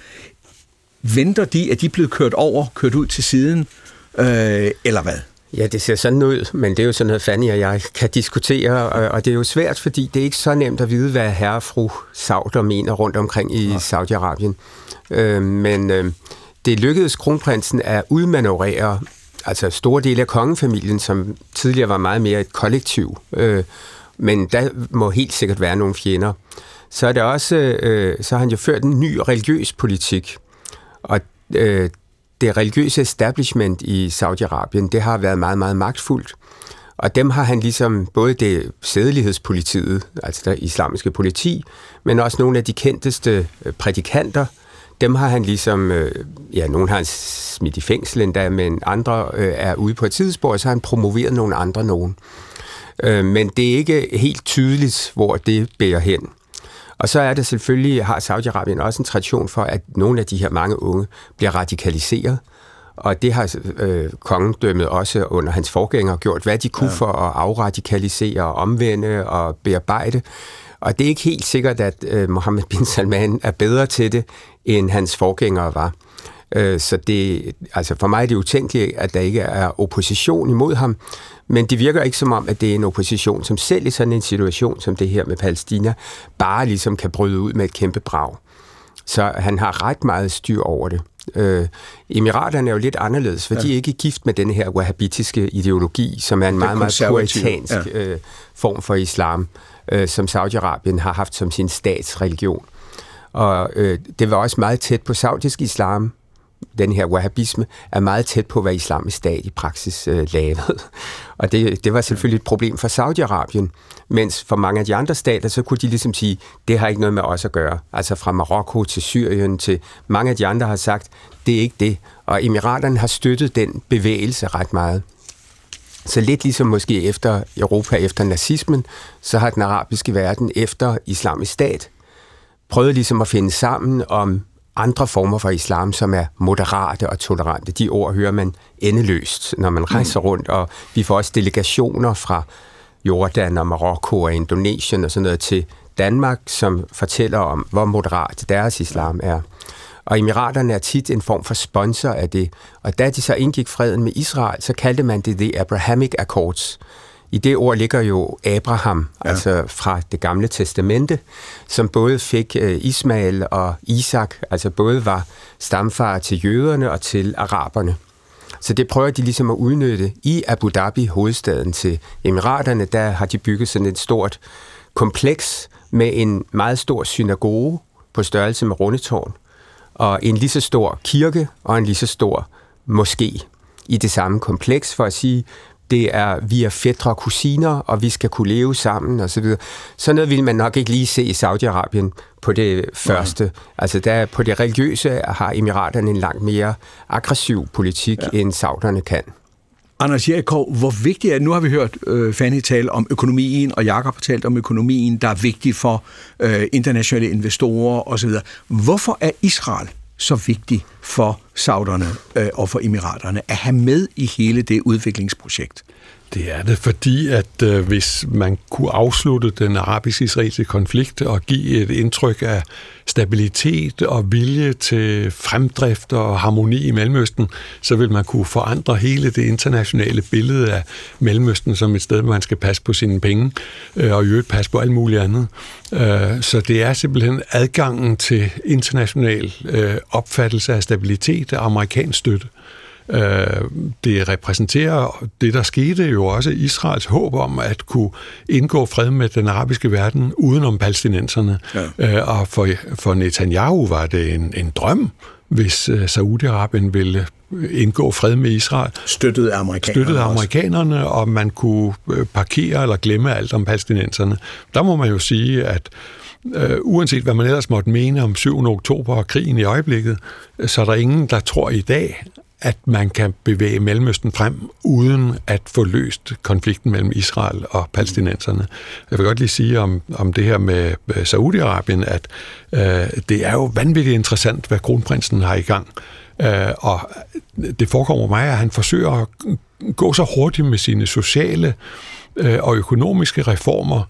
Venter de, at de er blevet kørt over, kørt ud til siden, øh, eller hvad?
Ja, det ser sådan ud, men det er jo sådan noget, Fanny og jeg kan diskutere, og det er jo svært, fordi det er ikke så nemt at vide, hvad herre og fru Sauder mener rundt omkring i. Saudi-Arabien. Øh, men øh, det lykkedes kronprinsen at udmanøvrere altså store dele af kongefamilien, som tidligere var meget mere et kollektiv, øh, men der må helt sikkert være nogle fjender. Så er det også, øh, så har han jo ført en ny religiøs politik, og øh, det religiøse establishment i Saudi-Arabien, det har været meget, meget magtfuldt. Og dem har han ligesom både det sædelighedspolitiet, altså det islamiske politi, men også nogle af de kendteste øh, prædikanter, dem har han ligesom, øh, ja, nogen har han smidt i fængsel endda, men andre øh, er ude på et tidsspor, så har han promoveret nogle andre nogen. Øh, men det er ikke helt tydeligt, hvor det bærer hen. Og så er det selvfølgelig, har Saudi-Arabien også en tradition for, at nogle af de her mange unge bliver radikaliseret. Og det har øh, kongedømmet også under hans forgænger gjort, hvad de kunne ja. for at afradikalisere, omvende og bearbejde. Og det er ikke helt sikkert, at øh, Mohammed bin Salman er bedre til det, end hans forgængere var. Øh, så det, altså for mig er det utænkeligt, at der ikke er opposition imod ham, men det virker ikke som om, at det er en opposition, som selv i sådan en situation som det her med Palæstina, bare ligesom kan bryde ud med et kæmpe brag. Så han har ret meget styr over det. Øh, Emiraterne er jo lidt anderledes, for ja. de er ikke gift med den her wahhabitiske ideologi, som er en meget, meget puritansk ja. øh, form for islam, øh, øh, som Saudi-Arabien har haft som sin statsreligion. Og øh, det var også meget tæt på saudisk islam. Den her wahhabisme er meget tæt på, hvad islamisk stat i praksis øh, lavede. Og det, det var selvfølgelig et problem for Saudi-Arabien. Mens for mange af de andre stater, så kunne de ligesom sige, det har ikke noget med os at gøre. Altså fra Marokko til Syrien til mange af de andre har sagt, det er ikke det. Og Emiraterne har støttet den bevægelse ret meget. Så lidt ligesom måske efter Europa efter nazismen, så har den arabiske verden efter islamisk stat prøvet ligesom at finde sammen om andre former for islam, som er moderate og tolerante. De ord hører man endeløst, når man rejser mm. rundt, og vi får også delegationer fra Jordan og Marokko og Indonesien og sådan noget til Danmark, som fortæller om, hvor moderat deres islam er. Og Emiraterne er tit en form for sponsor af det. Og da de så indgik freden med Israel, så kaldte man det The Abrahamic Accords. I det ord ligger jo Abraham, ja. altså fra det gamle testamente, som både fik uh, Ismael og Isak, altså både var stamfar til jøderne og til araberne. Så det prøver de ligesom at udnytte. I Abu Dhabi, hovedstaden til Emiraterne, der har de bygget sådan et stort kompleks med en meget stor synagoge på størrelse med Rundetårn, og en lige så stor kirke og en lige så stor moské. i det samme kompleks for at sige, det er, vi er fædre og kusiner, og vi skal kunne leve sammen og så videre. Sådan noget vil man nok ikke lige se i Saudi-Arabien på det første. Nej. Altså der, på det religiøse har emiraterne en langt mere aggressiv politik, ja. end sauderne kan.
Anders Jerikov, hvor vigtigt er Nu har vi hørt øh, Fanny tale om økonomien, og Jakob har talt om økonomien, der er vigtig for øh, internationale investorer osv. Hvorfor er Israel så vigtig for sauderne øh, og for emiraterne at have med i hele det udviklingsprojekt?
Det er det, fordi at øh, hvis man kunne afslutte den arabisk-israelske konflikt og give et indtryk af stabilitet og vilje til fremdrift og harmoni i Mellemøsten, så vil man kunne forandre hele det internationale billede af Mellemøsten som et sted, hvor man skal passe på sine penge øh, og i øvrigt passe på alt muligt andet. Øh, så det er simpelthen adgangen til international øh, opfattelse af stabilitet og amerikansk støtte. Øh, det repræsenterer det, der skete jo også Israels håb om at kunne indgå fred med den arabiske verden udenom palæstinenserne. Ja. Øh, og for, for Netanyahu var det en, en drøm, hvis øh, Saudi-Arabien ville indgå fred med Israel.
Støttede amerikanerne
Støttede amerikanerne, og man kunne parkere eller glemme alt om palæstinenserne. Der må man jo sige, at Uh, uanset hvad man ellers måtte mene om 7. oktober og krigen i øjeblikket, så er der ingen, der tror i dag, at man kan bevæge Mellemøsten frem, uden at få løst konflikten mellem Israel og palæstinenserne. Jeg vil godt lige sige om, om det her med Saudi-Arabien, at øh, det er jo vanvittigt interessant, hvad kronprinsen har i gang. Øh, og det forekommer mig, at han forsøger at gå så hurtigt med sine sociale øh, og økonomiske reformer,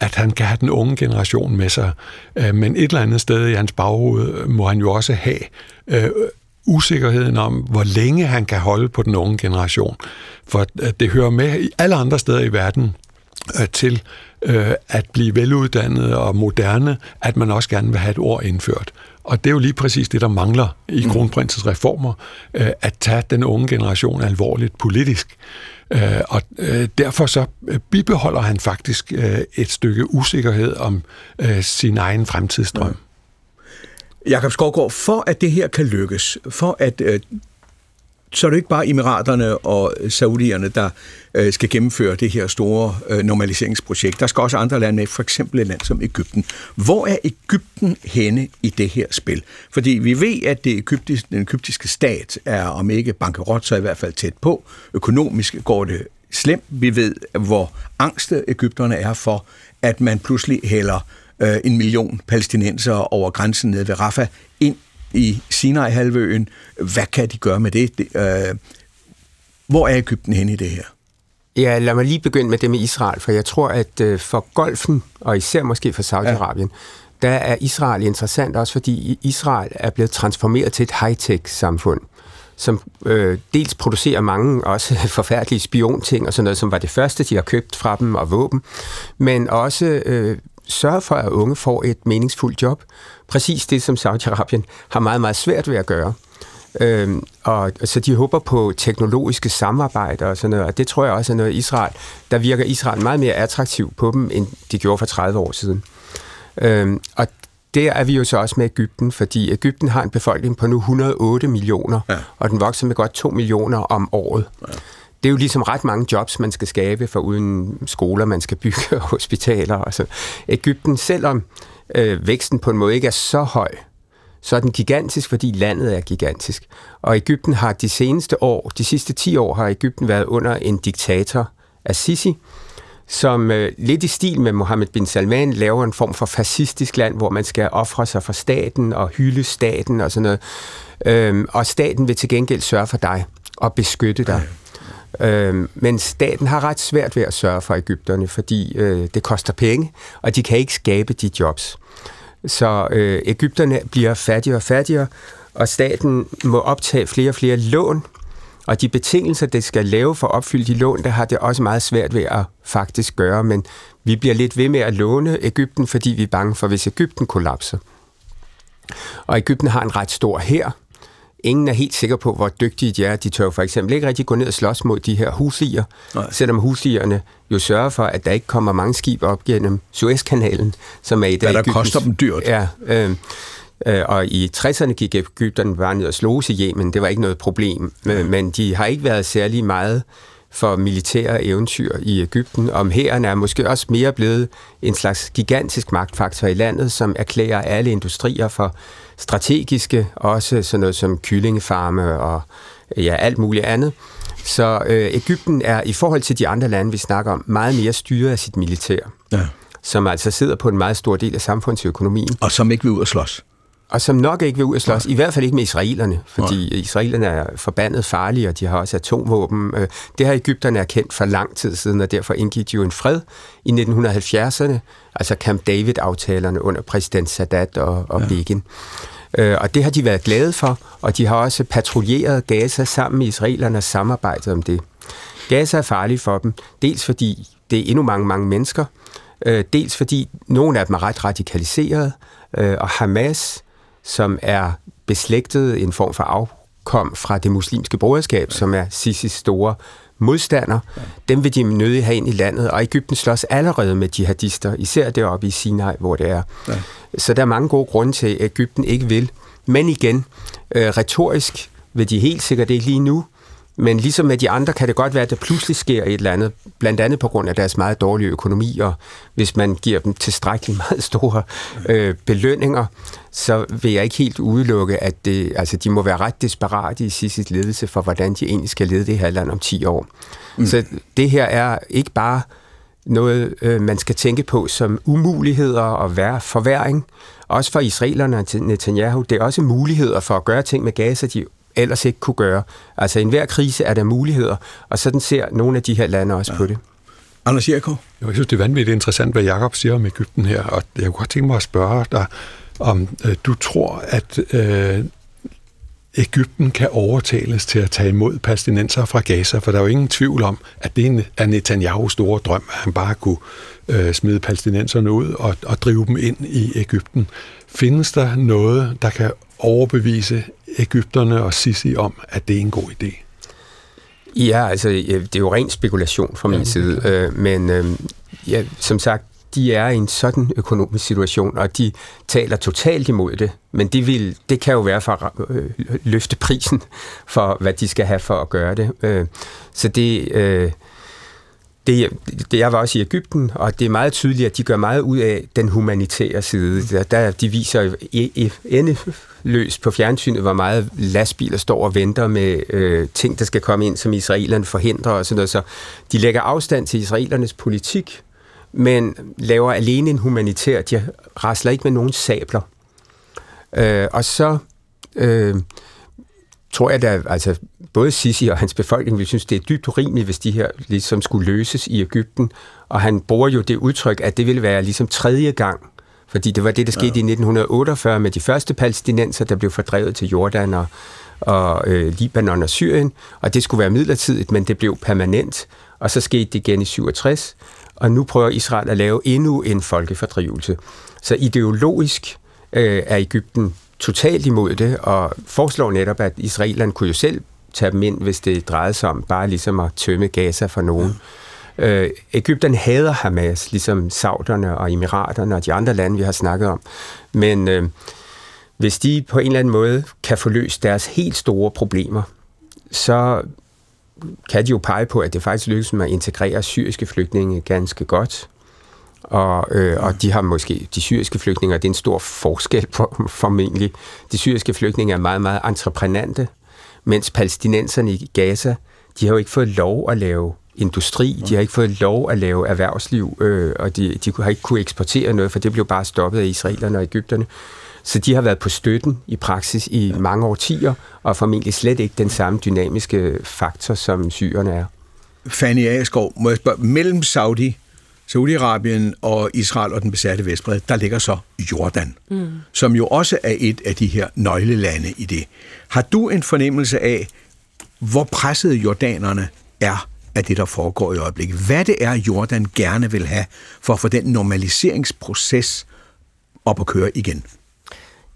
at han kan have den unge generation med sig. Øh, men et eller andet sted i hans baghoved må han jo også have øh, usikkerheden om, hvor længe han kan holde på den unge generation. For øh, det hører med i alle andre steder i verden øh, til øh, at blive veluddannet og moderne, at man også gerne vil have et ord indført. Og det er jo lige præcis det, der mangler i mm. kronprinsens reformer, at tage den unge generation alvorligt politisk. Og derfor så bibeholder han faktisk et stykke usikkerhed om sin egen fremtidsdrøm.
Jakob Skovgaard, for at det her kan lykkes, for at øh, så er det ikke bare emiraterne og saudierne, der øh, skal gennemføre det her store øh, normaliseringsprojekt. Der skal også andre lande med, for eksempel et land som Ægypten. Hvor er Ægypten henne i det her spil? Fordi vi ved, at det egyptiske, den egyptiske stat er, om ikke bankerot, så i hvert fald tæt på. Økonomisk går det slemt. Vi ved, hvor angste Ægypterne er for, at man pludselig hælder øh, en million palæstinenser over grænsen nede ved Rafah ind i Sinai-halvøen. Hvad kan de gøre med det? det øh, hvor er Ægypten henne i det her?
Ja, lad mig lige begynde med det med Israel, for jeg tror, at øh, for golfen, og især måske for Saudi-Arabien, ja. der er Israel interessant også, fordi Israel er blevet transformeret til et high-tech-samfund som øh, dels producerer mange også forfærdelige spionting og sådan noget, som var det første, de har købt fra dem og våben, men også øh, sørge for, at unge får et meningsfuldt job. Præcis det, som Saudi-Arabien har meget, meget svært ved at gøre. Øhm, og så de håber på teknologiske samarbejder og sådan noget, og det tror jeg også er noget Israel, der virker Israel meget mere attraktiv på dem, end de gjorde for 30 år siden. Øhm, og der er vi jo så også med Ægypten, fordi Ægypten har en befolkning på nu 108 millioner, ja. og den vokser med godt 2 millioner om året. Ja det er jo ligesom ret mange jobs, man skal skabe, for uden skoler, man skal bygge og hospitaler. Og så. Ægypten, selvom øh, væksten på en måde ikke er så høj, så er den gigantisk, fordi landet er gigantisk. Og Ægypten har de seneste år, de sidste 10 år, har Ægypten været under en diktator Assisi, som øh, lidt i stil med Mohammed bin Salman laver en form for fascistisk land, hvor man skal ofre sig for staten og hylde staten og sådan noget. Øhm, og staten vil til gengæld sørge for dig og beskytte dig. Øh, men staten har ret svært ved at sørge for Ægypterne, fordi øh, det koster penge, og de kan ikke skabe de jobs. Så øh, Ægypterne bliver fattigere og fattigere, og staten må optage flere og flere lån, og de betingelser, det skal lave for at opfylde de lån, der har det også meget svært ved at faktisk gøre, men vi bliver lidt ved med at låne Ægypten, fordi vi er bange for, hvis Ægypten kollapser. Og Ægypten har en ret stor hær, Ingen er helt sikker på, hvor dygtige de er. De tør for eksempel ikke rigtig gå ned og slås mod de her huslier, Nej. selvom huslierne jo sørger for, at der ikke kommer mange skibe op gennem Suezkanalen, som er i dag...
Hvad der koster dem dyrt.
Ja, øh, Øh, og i 60'erne gik Ægypterne bare ned og slog i Yemen. Det var ikke noget problem. Men de har ikke været særlig meget for militære eventyr i Ægypten. Om hæren er måske også mere blevet en slags gigantisk magtfaktor i landet, som erklærer alle industrier for strategiske, også sådan noget som kyllingefarme og ja, alt muligt andet. Så øh, Ægypten er i forhold til de andre lande, vi snakker om, meget mere styret af sit militær. Ja. Som altså sidder på en meget stor del af samfundsøkonomien.
Og som ikke vil ud og slås
og som nok ikke vil ud og slås, i hvert fald ikke med israelerne, fordi Nej. israelerne er forbandet farlige, og de har også atomvåben. Øh, det har Ægypterne erkendt for lang tid siden, og derfor indgik de jo en fred i 1970'erne, altså Camp David-aftalerne under præsident Sadat og, og ja. Begin. Øh, og det har de været glade for, og de har også patruljeret Gaza sammen med israelerne og samarbejdet om det. Gaza er farlig for dem, dels fordi det er endnu mange, mange mennesker, øh, dels fordi nogle af dem er ret radikaliseret, og Hamas som er beslægtet en form for afkom fra det muslimske broderskab, som er Sisis store modstander. Dem vil de nødig have ind i landet, og Ægypten slås allerede med jihadister, især deroppe i Sinai, hvor det er. Ja. Så der er mange gode grunde til, at Ægypten ikke vil. Men igen, øh, retorisk vil de helt sikkert ikke lige nu men ligesom med de andre kan det godt være, at der pludselig sker et eller andet, blandt andet på grund af deres meget dårlige økonomi, og hvis man giver dem tilstrækkeligt meget store øh, belønninger, så vil jeg ikke helt udelukke, at det, altså, de må være ret desperate i sidste ledelse for, hvordan de egentlig skal lede det her land om 10 år. Mm. Så det her er ikke bare noget, øh, man skal tænke på som umuligheder og være forværing. Også for israelerne og Netanyahu, det er også muligheder for at gøre ting med Gaza, de ellers ikke kunne gøre. Altså i enhver krise er der muligheder, og sådan ser nogle af de her lande også ja. på det.
Anders Jerko?
Jeg synes, det er vanvittigt interessant, hvad Jakob siger om Ægypten her, og jeg kunne godt tænke mig at spørge dig, om øh, du tror, at øh, Ægypten kan overtales til at tage imod palæstinenser fra Gaza, for der er jo ingen tvivl om, at det er Netanyahus store drøm, at han bare kunne øh, smide palæstinenserne ud og, og drive dem ind i Ægypten. Findes der noget, der kan overbevise Ægypterne og Sisi om, at det er en god idé?
Ja, altså, det er jo ren spekulation fra min ja, side, øh, men øh, ja, som sagt, de er i en sådan økonomisk situation, og de taler totalt imod det, men det, vil, det kan jo være for at øh, løfte prisen for, hvad de skal have for at gøre det. Øh, så det, øh, det, det, jeg var også i Ægypten, og det er meget tydeligt, at de gør meget ud af den humanitære side. Der, der de viser endeløst på fjernsynet, hvor meget lastbiler står og venter med øh, ting, der skal komme ind, som israelerne forhindrer og sådan noget. Så de lægger afstand til israelernes politik, men laver alene en humanitær. De rasler ikke med nogen sabler. Øh, og så øh, tror jeg, at altså, både Sisi og hans befolkning vil synes, det er dybt urimeligt, hvis de her ligesom skulle løses i Ægypten. Og han bruger jo det udtryk, at det ville være ligesom tredje gang, fordi det var det, der skete ja. i 1948 med de første palæstinenser, der blev fordrevet til Jordan og, og øh, Libanon og Syrien, og det skulle være midlertidigt, men det blev permanent. Og så skete det igen i 67, og nu prøver Israel at lave endnu en folkefordrivelse. Så ideologisk øh, er Ægypten totalt imod det, og foreslår netop, at israelerne kunne jo selv tage dem ind, hvis det drejede sig om bare ligesom at tømme Gaza for nogen. Ja. Øh, Ægypten hader Hamas, ligesom Sauderne og Emiraterne og de andre lande, vi har snakket om. Men øh, hvis de på en eller anden måde kan få løst deres helt store problemer, så kan de jo pege på, at det faktisk lykkes med at integrere syriske flygtninge ganske godt. Og, øh, og de har måske, de syriske flygtninge, det er en stor forskel for, formentlig. De syriske flygtninge er meget, meget entreprenante, mens palæstinenserne i Gaza, de har jo ikke fået lov at lave industri, de har ikke fået lov at lave erhvervsliv, øh, og de, de har ikke kunne eksportere noget, for det blev bare stoppet af israelerne og Ægypterne. Så de har været på støtten i praksis i mange årtier, og formentlig slet ikke den samme dynamiske faktor, som syrerne er.
Fanny Agerskov, må jeg spørge, mellem Saudi, Saudi-Arabien og Israel og den besatte Vestbred, der ligger så Jordan, mm. som jo også er et af de her nøglelande i det. Har du en fornemmelse af, hvor presset jordanerne er af det, der foregår i øjeblikket? Hvad det er, Jordan gerne vil have for at få den normaliseringsproces op at køre igen?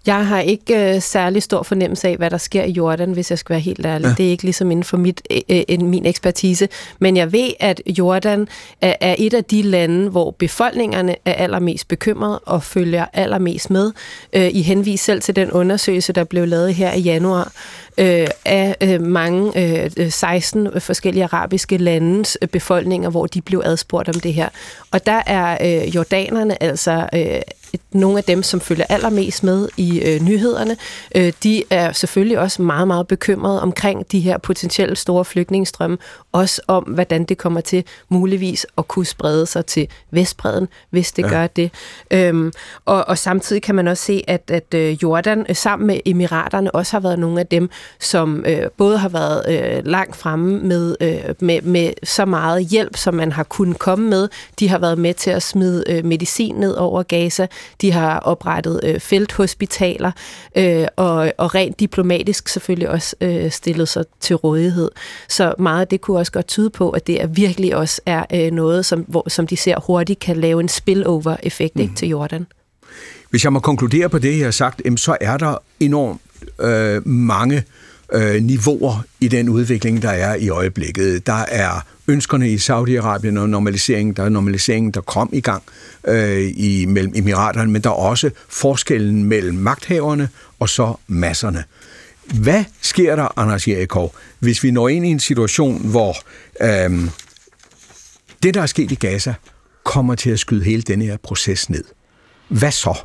Jeg har ikke øh, særlig stor fornemmelse af, hvad der sker i Jordan, hvis jeg skal være helt ærlig. Ja. Det er ikke ligesom inden for mit, øh, øh, min ekspertise. Men jeg ved, at Jordan er, er et af de lande, hvor befolkningerne er allermest bekymrede og følger allermest med. Øh, I henvis selv til den undersøgelse, der blev lavet her i januar øh, af øh, mange øh, 16 forskellige arabiske landes øh, befolkninger, hvor de blev adspurgt om det her. Og der er øh, jordanerne altså øh, nogle af dem, som følger allermest med i øh, nyhederne, øh, de er selvfølgelig også meget, meget bekymrede omkring de her potentielle store flygtningestrømme, også om, hvordan det kommer til muligvis at kunne sprede sig til Vestbreden, hvis det ja. gør det. Øhm, og, og samtidig kan man også se, at, at øh, Jordan øh, sammen med Emiraterne også har været nogle af dem, som øh, både har været øh, langt fremme med, øh, med, med så meget hjælp, som man har kunnet komme med. De har været med til at smide øh, medicin ned over Gaza. De har oprettet øh, felthospitaler øh, og, og rent diplomatisk selvfølgelig også øh, stillet sig til rådighed. Så meget af det kunne også godt tyde på, at det er virkelig også er øh, noget, som, hvor, som de ser hurtigt kan lave en spillover-effekt mm. til Jordan.
Hvis jeg må konkludere på det, jeg har sagt, så er der enormt øh, mange øh, niveauer i den udvikling, der er i øjeblikket. Der er ønskerne i Saudi-Arabien og normaliseringen, der er normaliseringen, der kom i gang øh, i, mellem emiraterne, men der er også forskellen mellem magthaverne og så masserne. Hvad sker der, Anders Jerikov, hvis vi når ind i en situation, hvor øh, det, der er sket i Gaza, kommer til at skyde hele den her proces ned? Hvad så,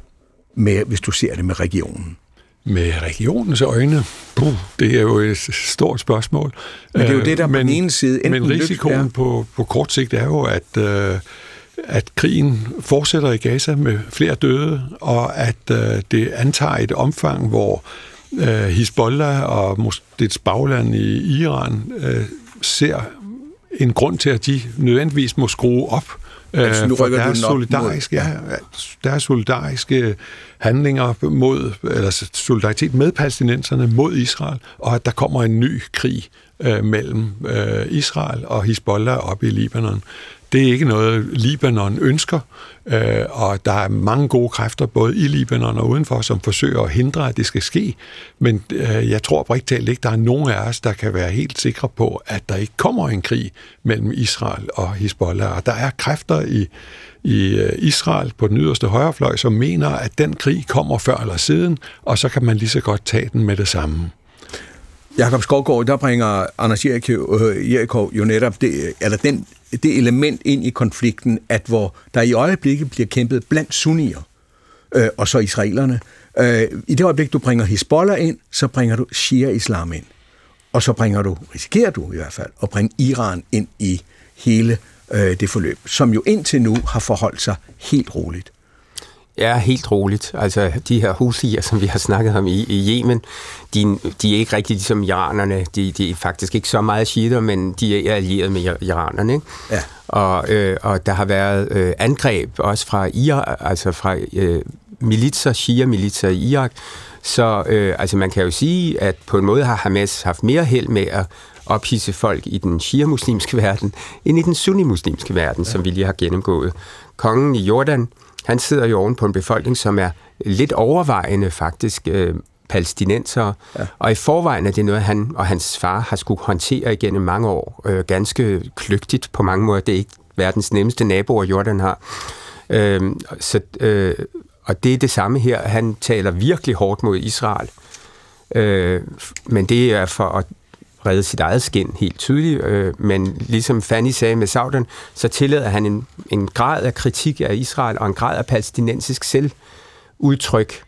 med, hvis du ser det med regionen?
Med regionens øjne, puh, det er jo et stort spørgsmål.
Men det er jo det, der men, på den ene side...
Men risikoen lyk, på, på kort sigt er jo, at, øh, at krigen fortsætter i Gaza med flere døde, og at øh, det antager et omfang, hvor øh, Hezbollah og dets bagland i Iran øh, ser en grund til, at de nødvendigvis må skrue op altså, nu for deres solidariske, ja, deres solidariske handlinger mod, eller solidaritet med palæstinenserne mod Israel, og at der kommer en ny krig øh, mellem øh, Israel og Hezbollah op i Libanon. Det er ikke noget, Libanon ønsker, øh, og der er mange gode kræfter, både i Libanon og udenfor, som forsøger at hindre, at det skal ske. Men øh, jeg tror på talt ikke, der er nogen af os, der kan være helt sikre på, at der ikke kommer en krig mellem Israel og Hezbollah. Og der er kræfter i, i øh, Israel på den yderste højrefløj, som mener, at den krig kommer før eller siden, og så kan man lige så godt tage den med det samme.
Jakob Skovgaard, der bringer Anders Jerikov øh, jo netop det, øh, eller den det element ind i konflikten, at hvor der i øjeblikket bliver kæmpet blandt sunnier, øh, og så israelerne. Øh, I det øjeblik, du bringer Hezbollah ind, så bringer du Shia-islam ind. Og så bringer du, risikerer du i hvert fald, at bringe Iran ind i hele øh, det forløb, som jo indtil nu har forholdt sig helt roligt.
Ja, helt roligt. Altså, de her husier, som vi har snakket om i, i Yemen, de, de er ikke rigtig ligesom iranerne. De, de er faktisk ikke så meget shiiter, men de er allieret med iranerne. Ikke? Ja. Og, øh, og der har været øh, angreb også fra Irak, altså fra øh, militser, shia-militser i Irak. Så øh, altså man kan jo sige, at på en måde har Hamas haft mere held med at ophisse folk i den shia-muslimske verden, end i den sunni-muslimske verden, ja. som vi lige har gennemgået. Kongen i Jordan, han sidder jo oven på en befolkning, som er lidt overvejende faktisk øh, palæstinenser, ja. og i forvejen er det noget, han og hans far har skulle håndtere igennem mange år, øh, ganske kløgtigt på mange måder. Det er ikke verdens nemmeste naboer, Jordan har. Øh, så, øh, og det er det samme her. Han taler virkelig hårdt mod Israel. Øh, men det er for at redde sit eget skin helt tydeligt, øh, men ligesom Fanny sagde med Sauden, så tillader han en, en grad af kritik af Israel og en grad af palæstinensisk selvudtryk,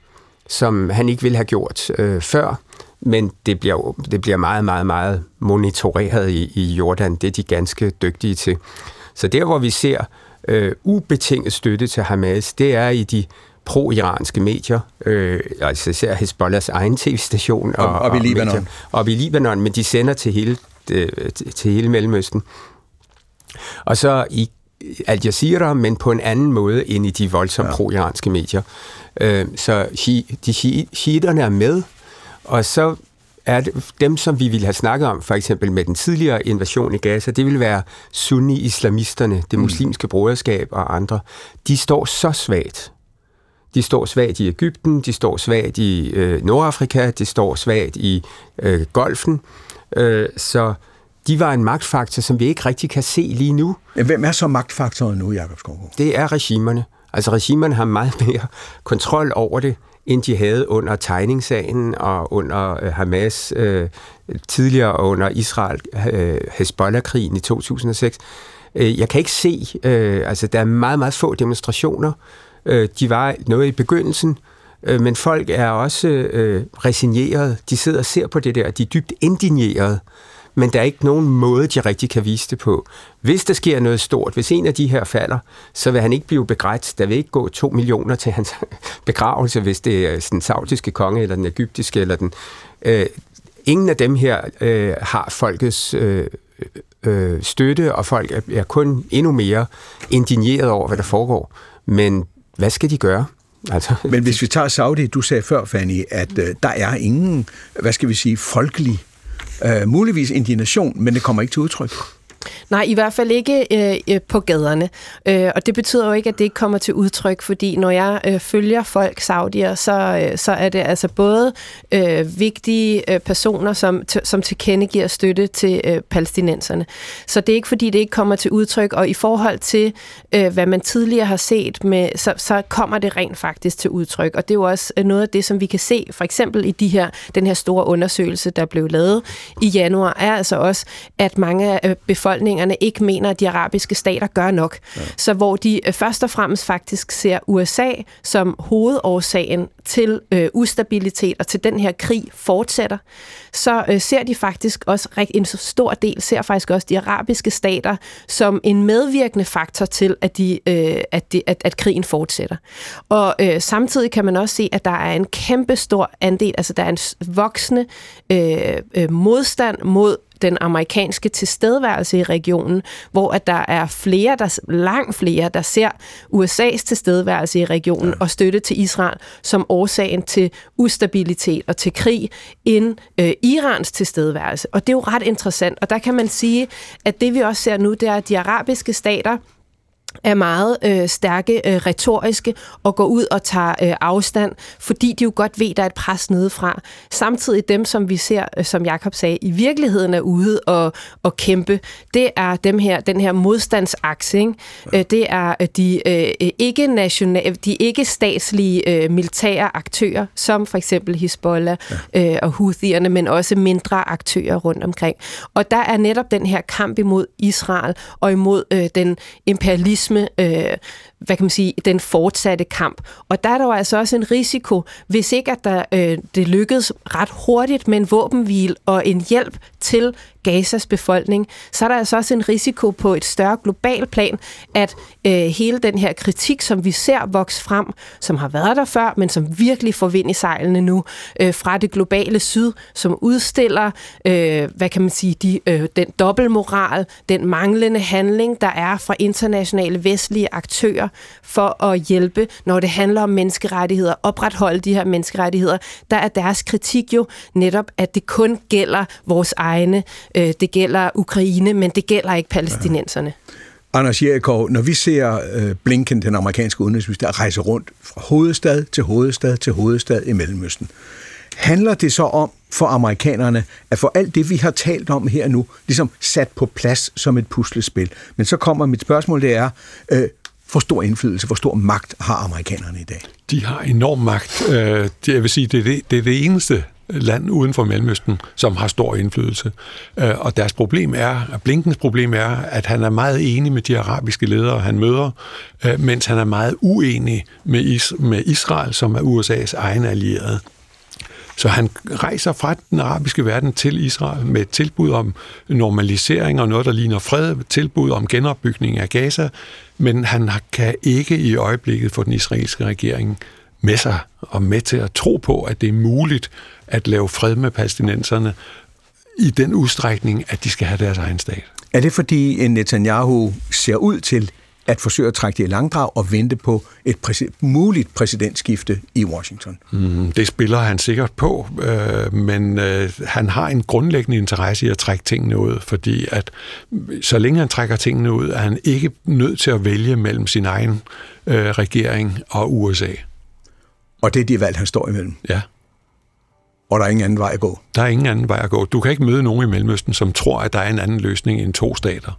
som han ikke ville have gjort øh, før, men det bliver, det bliver meget, meget, meget monitoreret i, i Jordan. Det er de ganske dygtige til. Så der, hvor vi ser øh, ubetinget støtte til Hamas, det er i de pro-iranske medier, øh, altså især Hezbollahs egen tv-station.
Og, op, op i Libanon.
Medier, op i Libanon, men de sender til hele, øh, til hele Mellemøsten. Og så i Al Jazeera, men på en anden måde end i de voldsomt ja. pro-iranske medier. Øh, så de shiiterne er med, og så er det, dem, som vi ville have snakket om, for eksempel med den tidligere invasion i Gaza, det vil være sunni-islamisterne, det mm. muslimske broderskab og andre. De står så svagt De står svagt i Ægypten, de står svagt i øh, Nordafrika, de står svagt i øh, Golfen. Øh, så de var en magtfaktor, som vi ikke rigtig kan se lige nu.
Hvem er så magtfaktoren nu, Skovgaard?
Det er regimerne. Altså regimerne har meget mere kontrol over det, end de havde under tegningssagen og under øh, Hamas øh, tidligere og under Israel øh, i 2006. Øh, jeg kan ikke se, øh, altså der er meget, meget få demonstrationer. Øh, de var noget i begyndelsen, øh, men folk er også øh, resigneret. De sidder og ser på det der, de er dybt indigneret men der er ikke nogen måde, de rigtig kan vise det på. Hvis der sker noget stort, hvis en af de her falder, så vil han ikke blive begrædt. Der vil ikke gå to millioner til hans begravelse, hvis det er øh, den saudiske konge, eller den egyptiske, eller den... Øh, ingen af dem her øh, har folkets øh, øh, øh støtte, og folk er, er kun endnu mere indigneret over, hvad der foregår. Men hvad skal de gøre?
Altså, Men hvis vi tager Saudi, du sagde før, Fanny, at øh, der er ingen, hvad skal vi sige, folkelig øh, muligvis indignation, men det kommer ikke til udtryk.
Nej, i hvert fald ikke øh, øh, på gaderne. Øh, og det betyder jo ikke, at det ikke kommer til udtryk, fordi når jeg øh, følger folk, saudier, så, øh, så er det altså både øh, vigtige øh, personer, som, t- som tilkendegiver støtte til øh, palæstinenserne. Så det er ikke, fordi det ikke kommer til udtryk, og i forhold til, øh, hvad man tidligere har set, med, så, så kommer det rent faktisk til udtryk. Og det er jo også øh, noget af det, som vi kan se, for eksempel i de her, den her store undersøgelse, der blev lavet i januar, er altså også, at mange af øh, befolkningen befolkningerne ikke mener, at de arabiske stater gør nok. Ja. Så hvor de øh, først og fremmest faktisk ser USA som hovedårsagen til øh, ustabilitet og til den her krig fortsætter, så øh, ser de faktisk også, en stor del ser faktisk også de arabiske stater som en medvirkende faktor til, at, de, øh, at, de, at, at krigen fortsætter. Og øh, samtidig kan man også se, at der er en kæmpe stor andel, altså der er en voksende øh, øh, modstand mod den amerikanske tilstedeværelse i regionen, hvor at der er flere, der langt flere, der ser USA's tilstedeværelse i regionen ja. og støtte til Israel som årsagen til ustabilitet og til krig, end øh, Irans tilstedeværelse. Og det er jo ret interessant, og der kan man sige, at det vi også ser nu, det er, at de arabiske stater er meget øh, stærke øh, retoriske og går ud og tager øh, afstand, fordi de jo godt ved, der er et pres nedefra. Samtidig dem, som vi ser, øh, som Jakob sagde, i virkeligheden er ude og, og kæmpe, det er dem her, den her modstandsakse. Ikke? Ja. Øh, det er øh, de øh, ikke nationale, de ikke statslige øh, militære aktører, som for eksempel Hezbollah ja. øh, og Houthierne, men også mindre aktører rundt omkring. Og der er netop den her kamp imod Israel og imod øh, den imperialisme racisme, øh, hvad kan man sige, den fortsatte kamp. Og der er der jo altså også en risiko, hvis ikke at der, øh, det lykkedes ret hurtigt med en våbenhvil og en hjælp til Gazas befolkning, så er der altså også en risiko på et større globalt plan, at øh, hele den her kritik, som vi ser vokse frem, som har været der før, men som virkelig får vind i sejlene nu, øh, fra det globale syd, som udstiller, øh, hvad kan man sige, de, øh, den dobbeltmoral, den manglende handling, der er fra internationale vestlige aktører for at hjælpe, når det handler om menneskerettigheder, opretholde de her menneskerettigheder, der er deres kritik jo netop, at det kun gælder vores egne Øh, det gælder Ukraine, men det gælder ikke palæstinenserne.
Anders Jerichov, når vi ser øh, Blinken, den amerikanske udenrigsminister, rejse rundt fra hovedstad til hovedstad til hovedstad i Mellemøsten, handler det så om for amerikanerne at få alt det, vi har talt om her nu, ligesom sat på plads som et puslespil. Men så kommer mit spørgsmål, det er, øh, hvor stor indflydelse, hvor stor magt har amerikanerne i dag?
De har enorm magt. Jeg vil sige, det er det, det, er det eneste land uden for Mellemøsten, som har stor indflydelse. Øh, og deres problem er, Blinkens problem er, at han er meget enig med de arabiske ledere, han møder, øh, mens han er meget uenig med, Is- med Israel, som er USA's egen allierede. Så han rejser fra den arabiske verden til Israel med et tilbud om normalisering og noget, der ligner fred, tilbud om genopbygning af Gaza, men han kan ikke i øjeblikket få den israelske regering med sig og med til at tro på, at det er muligt at lave fred med palæstinenserne i den udstrækning, at de skal have deres egen stat.
Er det fordi Netanyahu ser ud til at forsøge at trække det i langdrag og vente på et præ- muligt præsidentskifte i Washington?
Mm, det spiller han sikkert på, øh, men øh, han har en grundlæggende interesse i at trække tingene ud, fordi at så længe han trækker tingene ud, er han ikke nødt til at vælge mellem sin egen øh, regering og USA.
Og det er de valg, han står imellem.
Ja.
Og der er ingen anden vej at gå.
Der er ingen anden vej at gå. Du kan ikke møde nogen i Mellemøsten, som tror, at der er en anden løsning end to stater.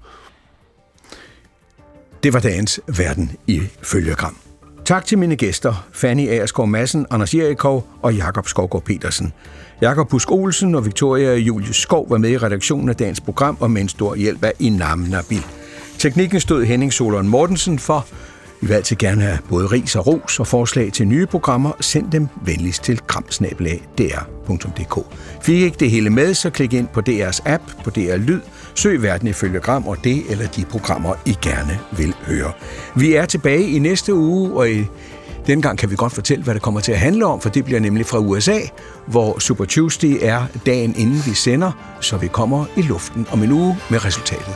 Det var dagens Verden i følgegram. Tak til mine gæster, Fanny Aerskov Madsen, Anders Jerikov og Jakob Skovgaard Petersen. Jakob Busk Olsen og Victoria Julius Skov var med i redaktionen af dagens program, og med en stor hjælp af Inam Nabil. Teknikken stod Henning Solon Mortensen for. Vi vil altid gerne have både ris og ros og forslag til nye programmer. Send dem venligst til kramsnabelag.dr.dk. Fik ikke det hele med, så klik ind på DR's app, på DR Lyd, søg verden ifølge Gram og det eller de programmer, I gerne vil høre. Vi er tilbage i næste uge, og i Dengang kan vi godt fortælle, hvad det kommer til at handle om, for det bliver nemlig fra USA, hvor Super Tuesday er dagen inden vi sender, så vi kommer i luften om en uge med resultatet.